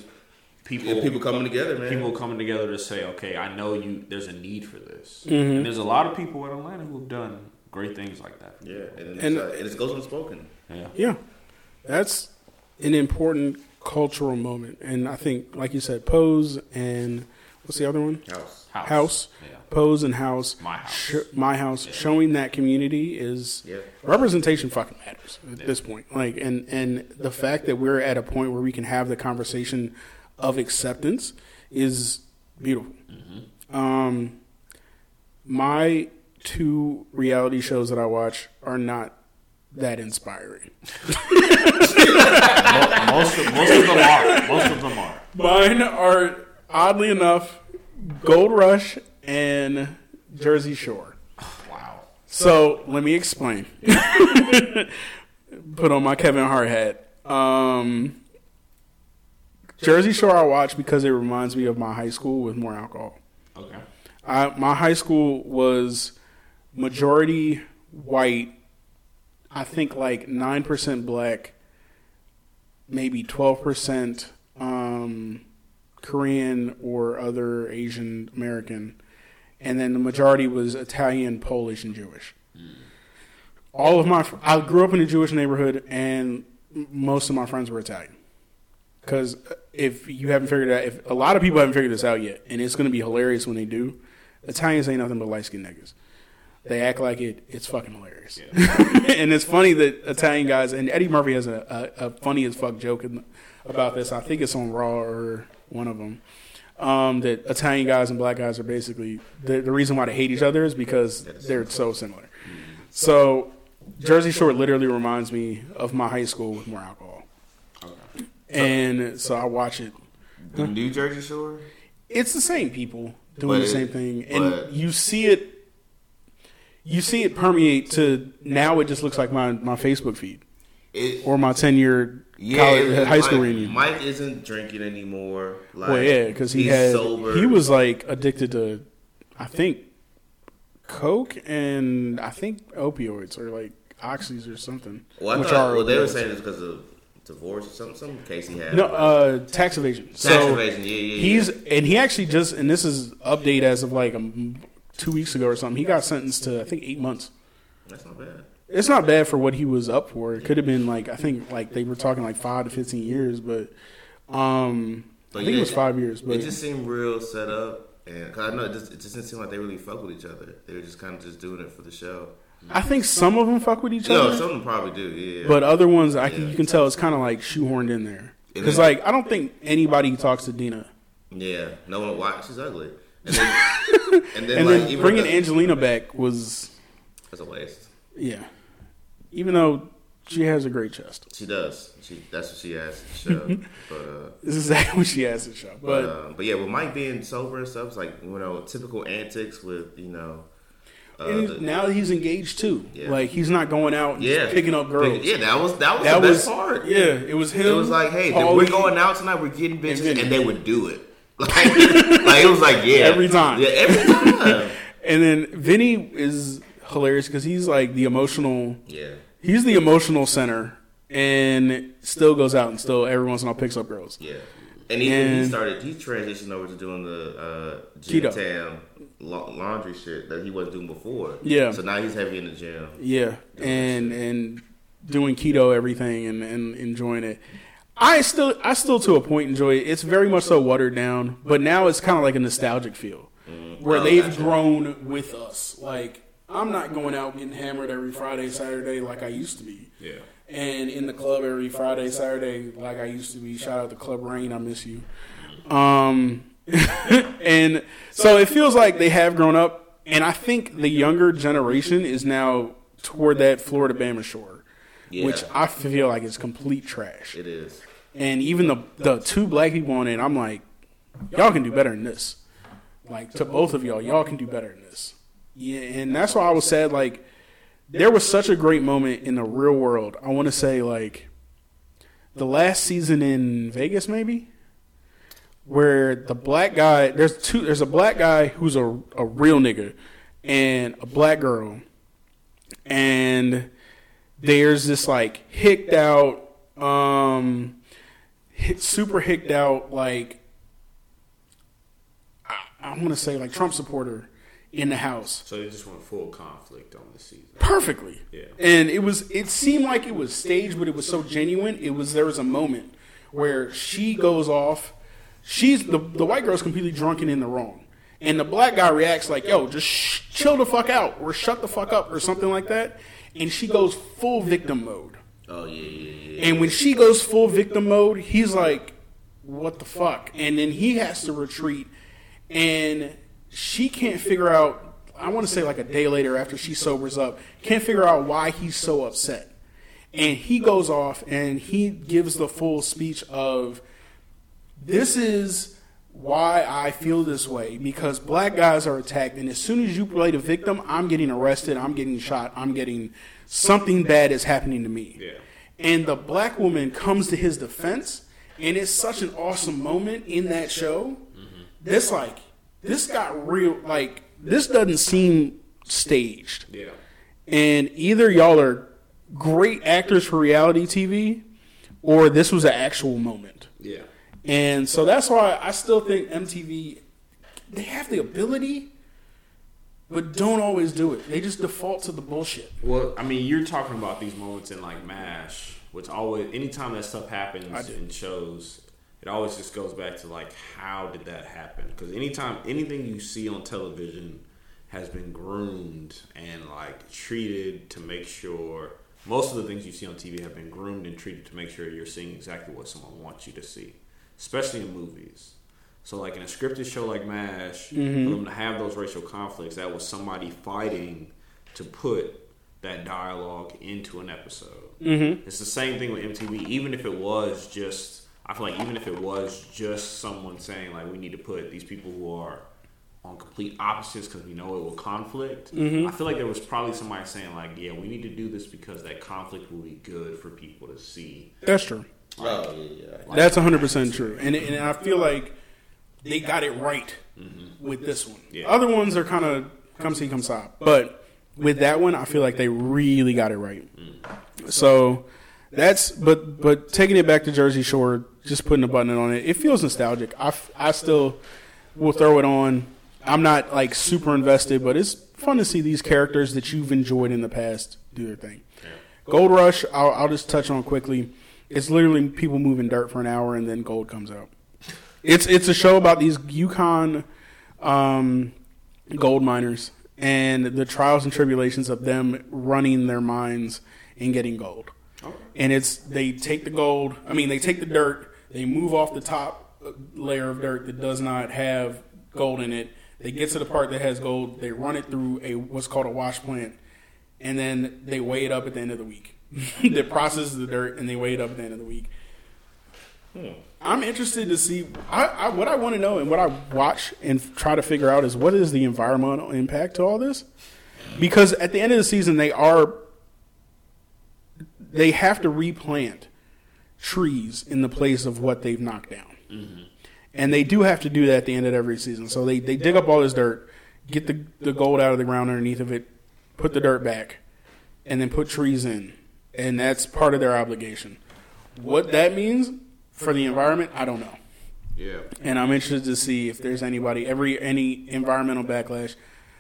people Yeah, people coming together, man. people coming together to say, okay, I know you. There's a need for this. And there's a lot of people in Atlanta who have done great things like that. yeah, and, it's, And- uh, it goes unspoken. Yeah. Yeah, that's an important cultural moment, and I think, like you said, Pose and what's the other one? House. House. House. Yeah. Pose and House. My House. Sh- my house. Showing that community is Yeah. representation. Fucking matters at this point. Like, and and the fact that we're at a point where we can have the conversation of acceptance is beautiful. Um, my two reality shows that I watch are not that inspiring. [laughs] most of, most of them are. Most of them are. Mine are oddly enough Gold Rush and Jersey Shore. Wow. So let me explain. [laughs] Put on my Kevin Hart hat. Um, Jersey Shore I watch because it reminds me of my high school with more alcohol. Okay. I, my high school was majority white. I think like nine percent black, maybe twelve percent um, Korean or other Asian American, and then the majority was Italian, Polish, and Jewish. All of my I grew up in a Jewish neighborhood, and most of my friends were Italian. Because if you haven't figured it out, if a lot of people haven't figured this out yet, and it's going to be hilarious when they do, Italians ain't nothing but light skinned niggas. They act like it. It's fucking hilarious, [laughs] and it's funny that Italian guys and Eddie Murphy has a, a, a funny as fuck joke in, about this. I think it's on Raw or one of them. Um, that Italian guys and black guys are basically the, the reason why they hate each other is because they're so similar. So Jersey Shore literally reminds me of my high school with more alcohol, and so I watch it The New Jersey Shore. it's the same people. doing But the same thing, and but- you see it. You see it permeate to now. It just looks like my, my Facebook feed It, or my ten year yeah, college, high school Mike, reunion. Mike isn't drinking anymore. Like, well, yeah, because he had sober. he was like addicted to, I think, coke and I think opioids or like oxys or something. Well, I which thought, are well, they were saying it's because of divorce or something. Some case he had. No, uh, tax evasion. Tax so evasion. Yeah, yeah. he's yeah. and he actually just and this is update as of like um, two weeks ago or something. He got sentenced to I think eight months. That's not bad. It's not bad for what he was up for. It could have been like I think like they were talking like five to fifteen years, but um, But I think yeah, it was five years. But it just seemed real set up, and cause I know it just, it just didn't seem like they really fuck with each other. They were just kind of just doing it for the show. I think some of them fuck with each other. No, some of them probably do. Yeah, But other ones, I can, Yeah. you can tell it's kind of like shoehorned in there. Because like I don't think anybody talks to Dina, yeah, no one watch. She's ugly, and then [laughs] and then and like then even bringing the, Angelina back was that's a waste. yeah. Even though she has a great chest, She does. She that's what she has to show. [laughs] but uh, this is exactly what she has to show. but But uh, but yeah, with Mike being sober and stuff, it's like you know typical antics with you know. Uh, and the- now he's engaged too. Yeah. Like he's not going out and yeah, picking up girls. Yeah, that was that was that the was best part. Yeah, it was him. It was like, hey, we're going out tonight. We're getting bitches, Vinny. and, they would do it. [laughs] Like, like it was like, yeah, Every time. Yeah, every time. [laughs] And then Vinny is hilarious because he's like the emotional. yeah, He's the emotional center, and still goes out and still every once in a while picks up girls. yeah. And even he started. He transitioned over to doing the uh, gym Keto. la- laundry shit that he wasn't doing before. Yeah. So now he's heavy in the gym. Yeah, and and doing keto everything and, and enjoying it. I still I still to a point enjoy it. It's very much so watered down, but now it's kind of like a nostalgic feel where Oh, they've gotcha. grown with us. Like I'm not going out getting hammered every Friday, Saturday like I used to be. Yeah. And in the club every Friday, Saturday like I used to be. Shout out to Club Rain, I miss you. Um [laughs] and so it feels like they have grown up and I think the younger generation is now toward that Floribama Shore Yeah, which I feel like is complete trash. it is. And even the the two black people on it, I'm like, y'all can do better than this. Like to both of y'all, y'all can do better than this. Yeah, and that's why I was sad. Like there was such a great moment in the real world. I want to say like the last season in Vegas, maybe, where the black guy there's two there's a black guy who's a a real nigga and a black girl, and there's this like hicked out, um, super hicked out like I, I want to say like Trump supporter in the house So they just went full conflict on this season. perfectly. Yeah. And it was it seemed like it was staged, but it was so genuine. It was there was a moment where she goes off. She's the the white girl's completely drunk and in the wrong. And the black guy reacts like, "Yo, just sh- chill the fuck out, or shut the fuck up, or something like that." And she goes full victim mode. Oh yeah, yeah, yeah. And when she goes full victim mode, he's like, "What the fuck?" And then he has to retreat, and she can't figure out. I want to say like a day later after she sobers up, can't figure out why he's so upset. And he goes off and he gives the full speech of, "This is." Why I feel this way because black guys are attacked, and as soon as you play the victim, I'm getting arrested, I'm getting shot, I'm getting something bad is happening to me. Yeah. And the black woman comes to his defense, and it's such an awesome moment in that show. Mm-hmm. This like this got real. Like this doesn't seem staged. Yeah. And either y'all are great actors for reality TV, or this was an actual moment. Yeah. And so that's why I still think MTV they have the ability, but don't always do it. They just default to the bullshit. Well, I mean, you're talking about these moments in like MASH, which always, anytime that stuff happens in shows, it always just goes back to like, how did that happen? Because anytime anything you see on television has been groomed and like treated to make sure. Most of the things you see on TV have been groomed and treated to make sure you're seeing exactly what someone wants you to see, especially in movies. So, like in a scripted show like MASH, for them to have those racial conflicts, that was somebody fighting to put that dialogue into an episode. Mm-hmm. It's the same thing with MTV. Even if it was just, I feel like even if it was just someone saying like, we need to put these people who are on complete opposites because we know it will conflict. Mm-hmm. I feel like there was probably somebody saying like, "Yeah, we need to do this because that conflict will be good for people to see." That's true. Oh yeah, yeah. That's 100% true. And, and I feel like they got it right with this one. Yeah. Other ones are kind of come see, come stop. But with that one, I feel like they really got it right. So that's, but but taking it back to Jersey Shore, just putting a button on it, it feels nostalgic. I, I still will throw it on. I'm not like super invested, but it's fun to see these characters that you've enjoyed in the past do their thing. Gold Rush, I'll, I'll just touch on quickly. It's literally people moving dirt for an hour and then gold comes out. It's it's a show about these Yukon um, gold miners and the trials and tribulations of them running their mines and getting gold. And it's they take the gold. I mean, they take the dirt. They move off the top layer of dirt that does not have gold in it. They get to the part that has gold. They run it through a what's called a wash plant, and then they weigh it up at the end of the week. [laughs] they process the dirt and they weigh it up at the end of the week. Hmm. I'm interested to see. I, I, what I want to know and what I watch and try to figure out is what is the environmental impact to all this? Because at the end of the season, they are they have to replant trees in the place of what they've knocked down, mm-hmm. and they do have to do that at the end of every season. So they they dig up all this dirt, get the the gold out of the ground underneath of it, put the dirt back, and then put trees in, and that's part of their obligation. What that means for the environment, I don't know. Yeah. And I'm interested to see if there's anybody every any environmental backlash.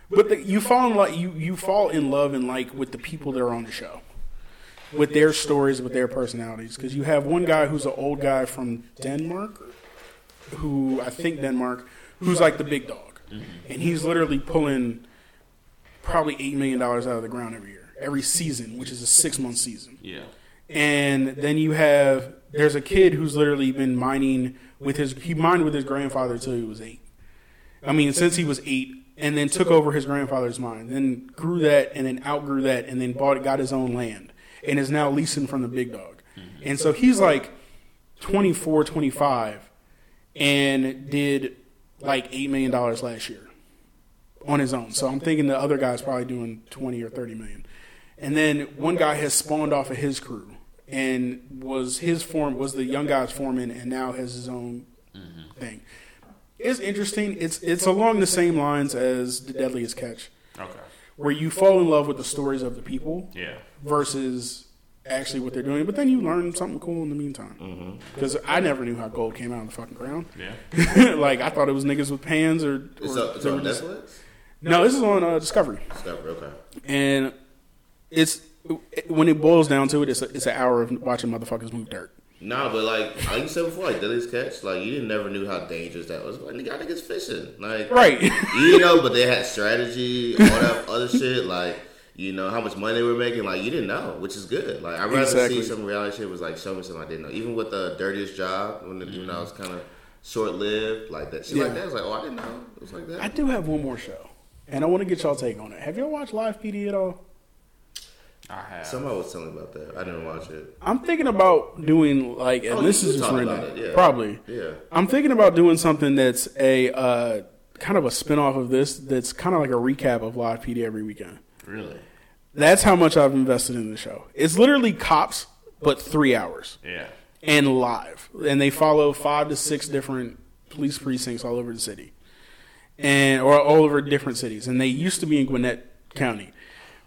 But the, you fall in like you you fall in love and like with the people that are on the show, with their stories, with their personalities. Because you have one guy who's an old guy from Denmark, who I think Denmark, who's like the big dog, mm-hmm. and he's literally pulling probably eight million dollars out of the ground every year, every season, which is a six month season. Yeah. And then you have there's a kid who's literally been mining with his he mined with his grandfather until he was eight. I mean, since he was eight, and then took over his grandfather's mine, then grew that, and then outgrew that, and then bought got his own land, and is now leasing from the big dog. And so he's like 24, 25, and did like eight million dollars last year on his own. So I'm thinking the other guy's probably doing 20 or 30 million. And then one guy has spawned off of his crew and was his form was the young guy's foreman and now has his own thing. It's interesting. It's it's along the same lines as the Deadliest Catch, Okay. Where you fall in love with the stories of the people Yeah. versus actually what they're doing. But then you learn something cool in the meantime. Because I never knew how gold came out of the fucking ground. Yeah. [laughs] like I thought it was niggas with pans or. or It's, a, it's on just- Netflix. No, this is on uh, Discovery. Discovery. Okay. and it's when it boils down to it, it's a, it's an hour of watching motherfuckers move dirt. No, but like like you said before, like Deadliest Catch, like you didn't never knew how dangerous that was. Like nigga, I niggas fishing, like Right. [laughs] you know, but they had strategy, all that other [laughs] shit, like you know how much money they were making. Like you didn't know, which is good. Like I'd rather Exactly. see some reality shit was like show me something I didn't know. Even with the dirtiest job, when the, even though mm-hmm. it was kind of short lived, like that shit Yeah. like that. I was like, oh, I didn't know it was like that. I do have one more show, and I want to get y'all take on it. Have y'all watched Live PD at all? I have. Somebody was telling me about that. I didn't watch it. I'm thinking about doing like, and Oh, this is just talked random, yeah. probably. Yeah. I'm thinking about doing something that's a uh, kind of a spinoff of this. That's kind of like a recap of Live PD every weekend. Really? That's how much I've invested in the show. It's literally cops, but three hours. Yeah. and live. And they follow five to six different police precincts all over the city, and or all over different cities. And they used to be in Gwinnett County,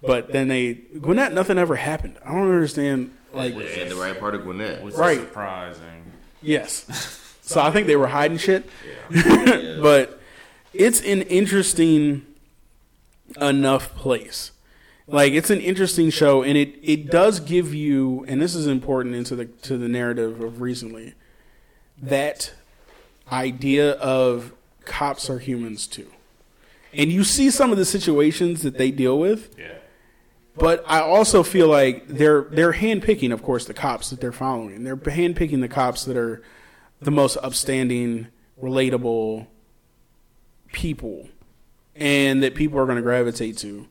but then they Gwinnett nothing ever happened. I don't understand. Like Yeah, the right part of Gwinnett. Was Right. surprising. yes, so I think they were hiding shit. [laughs] [laughs] but it's an interesting enough place. Like it's an interesting show, and it, it does give you, and this is important into the to the narrative of recently, that idea of cops are humans too, and you see some of the situations that they deal with. Yeah. But I also feel like they're they're handpicking, of course, the cops that they're following. They're handpicking the cops that are the most upstanding, relatable people, and that people are going to gravitate to.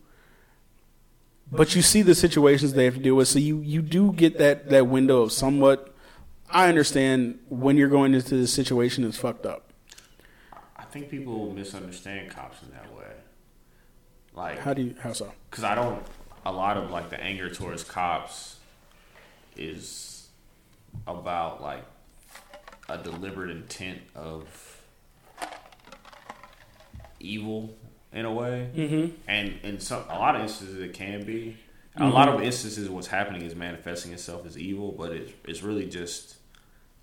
But you see the situations they have to deal with, so you you do get that that window of somewhat. I understand when you're going into this situation is fucked up. I think people misunderstand cops in that way. Like, How do you? How so? because I don't. A lot of like the anger towards cops is about like a deliberate intent of evil in a way, mm-hmm. and in some a lot of instances it can be. A lot of instances, what's happening is manifesting itself as evil, but it, it's really just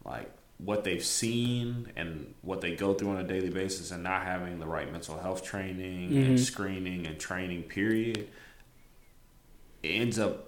like what they've seen and what they go through on a daily basis, and not having the right mental health training and screening and training. Period it ends up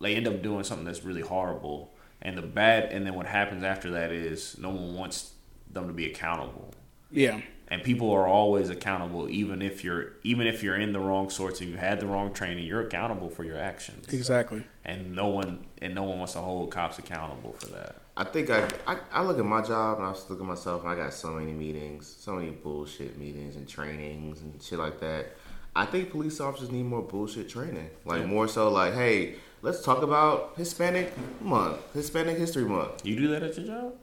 they end up doing something that's really horrible and the bad and then what happens after that is no one wants them to be accountable Yeah. and people are always accountable even if you're even if you're in the wrong sorts and you had the wrong training you're accountable for your actions Exactly. and no one and no one wants to hold cops accountable for that I think I, I I look at my job and I look at myself and I got so many meetings, so many bullshit meetings and trainings and shit like that. I think police officers need more bullshit training. Like more so like, hey, let's talk about Hispanic month, Hispanic History Month. you do that at your job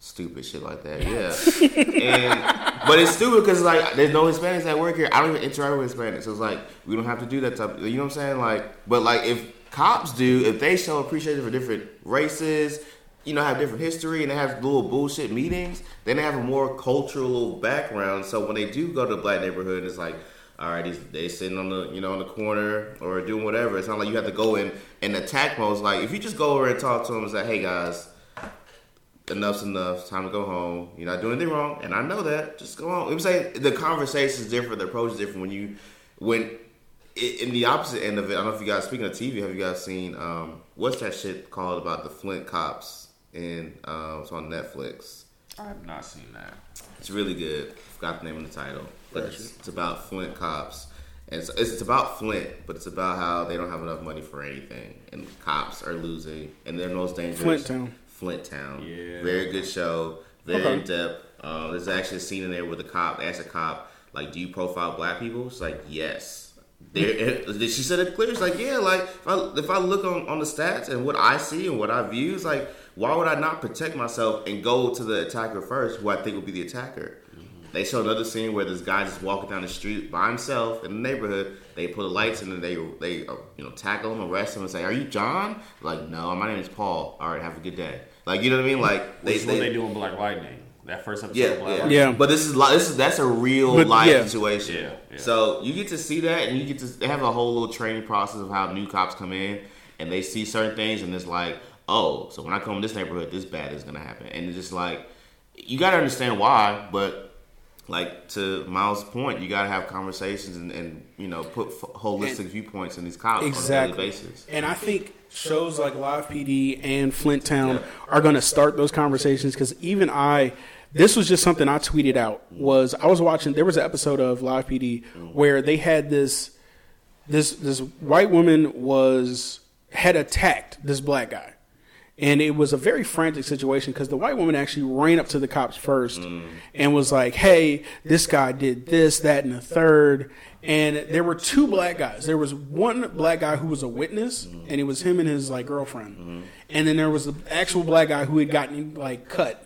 Stupid shit like that, yeah. [laughs] and but it's stupid because like there's no Hispanics that work here. I don't even interact with Hispanics, so it's like we don't have to do that type. Of, You know what I'm saying? Like, but like if cops do, if they show appreciation for different races, you know, have different history and they have little bullshit meetings, then they have a more cultural background. So when they do go to the black neighborhood, it's like. All right, he's, they sitting on the you know on the corner or doing whatever. It's not like you have to go in and attack mode. It's like if you just go over and talk to them and say, "Hey guys, enough's enough. Time to go home. You're not doing anything wrong, and I know that. Just go home. I'm saying the conversation is different. The approach is different when you when in the opposite end of it. I don't know if you guys speaking of TV. Have you guys seen um, what's that shit called about the Flint cops? And um, it's on Netflix. i have not seen that It's really good. Forgot the name of the title, but it's, it's about Flint cops. And it's, it's about Flint, but it's about how they don't have enough money for anything, and cops are losing, and they're most dangerous. Flint Town. Flint Town. Yeah. Very good show. Very Okay. in depth. Um, there's actually a scene in there where the cop asked a cop, like, "Do you profile black people?" She's like, "Yes." There, she said it clear. She's like, "Yeah, like if I if I look on, on the stats and what I see and what I view, it's like, why would I not protect myself and go to the attacker first, who I think would be the attacker?" They show another scene where this guy just walking down the street by himself in the neighborhood. They put the lights in and they they uh, you know tackle him, arrest him, and say, "Are you John?" Like, no, my name is Paul. All right, have a good day. Like, you know what I mean? Like, Which is what they do in black lightning that first episode yeah, of black yeah, lightning Yeah. But this is li- this is that's a real But, life yeah. situation. Yeah, yeah. So you get to see that, and you get to they have a whole little training process of how new cops come in, and they see certain things, and it's like, oh, so when I come in this neighborhood, this bad is gonna happen, and it's just like you got to understand why, but. Like to Miles' point, you gotta have conversations and, and you know put f- holistic viewpoints in these cops on a daily basis. And I think shows like Live PD and Flint Town Yeah. are going to start those conversations because even I, this was just something I tweeted out. Was I was watching? There was an episode of Live PD where they had this this this white woman was had attacked this black guy. And it was a very frantic situation because the white woman actually ran up to the cops first mm. and was like, "Hey, this guy did this, that, and the third. And there were two black guys. There was one black guy who was a witness, mm. and it was him and his like girlfriend. Mm. And then there was the actual black guy who had gotten like cut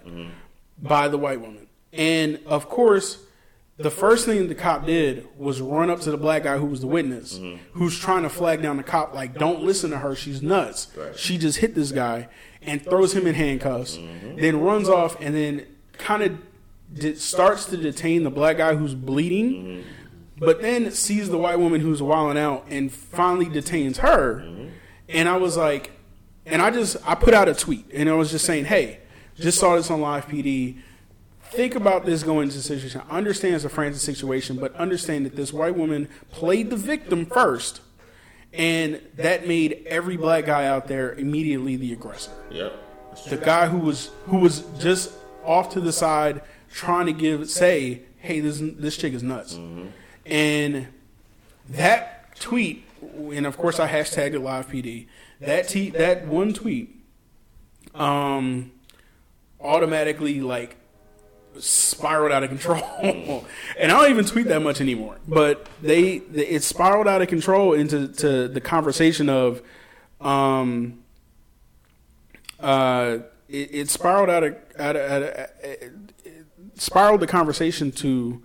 by the white woman. And of course, the first thing the cop did was run up to the black guy who was the witness, mm-hmm. who's trying to flag down the cop, like, don't listen to her, she's nuts. Right. She just hit this guy and throws him in handcuffs, mm-hmm. then runs off and then kind of de- starts to detain the black guy who's bleeding, mm-hmm. but then sees the white woman who's wilding out and finally detains her. And I was like, and I just, I put out a tweet and I was just saying, hey, just saw this on Live PD think about this going into the situation. Understand the a frantic situation, but understand that this white woman played the victim first, and that made every black guy out there immediately the aggressor. Yep. The guy who was who was just off to the side trying to give say, "Hey, this this chick is nuts," and that tweet, and of course I hashtagged it live PD. That t- that one tweet, um, automatically like spiraled out of control. [laughs] and I don't even tweet that much anymore. But they, they it spiraled out of control into to the conversation of um uh it, it spiraled out of out of, out of uh, spiraled the conversation to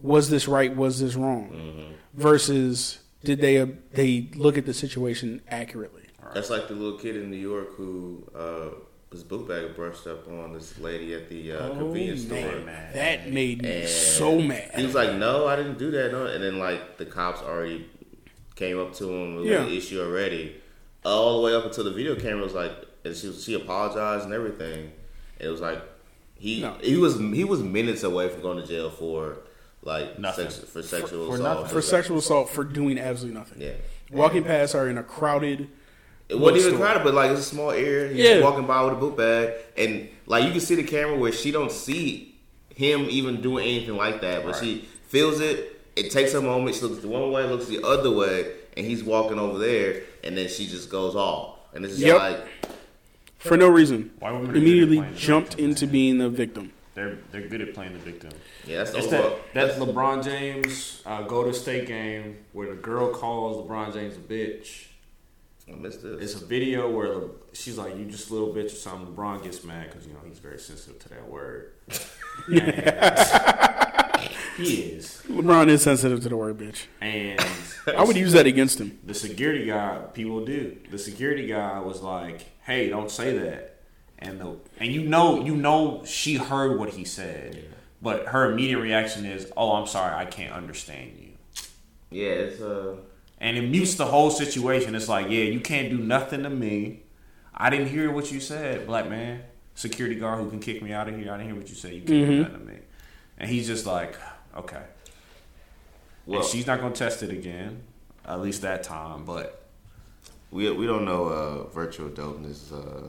was this right, was this wrong, versus did they uh, they look at the situation accurately. That's like the little kid in New York who uh, his book bag brushed up on this lady at the uh, convenience store. Oh, man, that made me And so mad. He was like, "No, I didn't do that." No, and then like the cops already came up to him with Yeah. the issue already, all the way up until the video camera was like, and she she apologized and everything. It was like he No. he was he was minutes away from going to jail for like Nothing. sex, for sexual for assault. nothing. For sexual assault for doing absolutely nothing. yeah. Walking past her in a crowded. It wasn't even bookstore. crowded, but like it's a small area. He's Yeah. walking by with a book bag, and like you can see the camera where she don't see him even doing anything like that, but she feels it. It takes a moment. She looks the one way, looks the other way, and he's walking over there, and then she just goes off, and it's just Yep. like For no reason, Why women are immediately jumped victim, into man. being the victim. They're they're good at playing the victim. yeah, that's It's over. that, that LeBron James uh, to State game where the girl calls LeBron James a bitch. I missed this. It's a video where Le- she's like, "You just little bitch" or something. LeBron gets mad because you know he's very sensitive to that word. And [laughs] he is, LeBron is sensitive to the word bitch. and I would use that against him. the security guy. People do. The security guy was like, "Hey, don't say that." And the and you know you know she heard what he said, but her immediate reaction is, "Oh, I'm sorry, I can't understand you." yeah, it's uh, and it mutes the whole situation. It's like, yeah, you can't do nothing to me. I didn't hear what you said, black man. Security guard who can kick me out of here. I didn't hear what you said. You can't do nothing to me. And he's just like, okay. well, and she's not gonna test it again, at least that time. But we we don't know uh, virtual dopeness uh,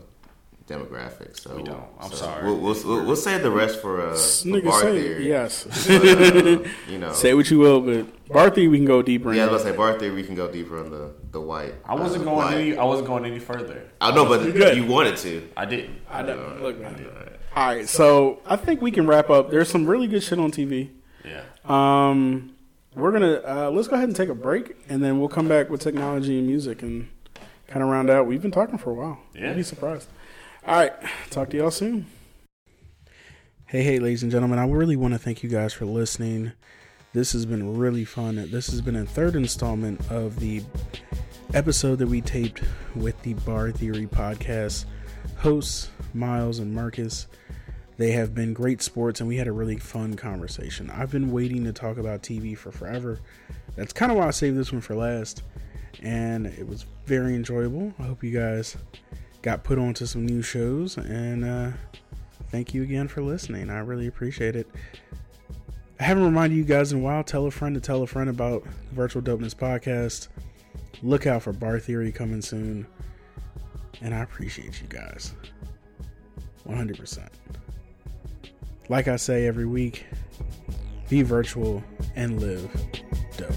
demographics, so We don't. I'm so sorry. We'll, we'll, we'll, we'll save the rest for uh, for Nigga, bar say theory. yes. [laughs] But, uh, you know, say what you will, but Barthy, we can go deeper. Yeah, I was gonna say bar theory. We can go deeper on the the white. I wasn't uh, going white. any. I wasn't going any further. I know, but good. you wanted to. I didn't. I know. Look, man. All right, so I think we can wrap up. There's some really good shit on TV. Yeah. Um, we're gonna uh, let's go ahead and take a break, and then we'll come back with technology and music, and kind of round out. We've been talking for a while. Yeah. You'd be surprised. All right, talk to y'all soon. Hey, hey, ladies and gentlemen, I really want to thank you guys for listening. This has been really fun. This has been a third installment of the episode that we taped with the Bar Theory podcast hosts, Miles and Marcus. They have been great sports, and we had a really fun conversation. I've been waiting to talk about TV for forever. That's kind of why I saved this one for last, and it was very enjoyable. I hope you guys got put onto some new shows, and uh, thank you again for listening. I really appreciate it. I haven't reminded you guys in a while. Tell a friend to tell a friend about the Virtual Dopeness podcast. Look out for Bar Theory coming soon. And I appreciate you guys. 100%. Like I say every week, be virtual and live dope.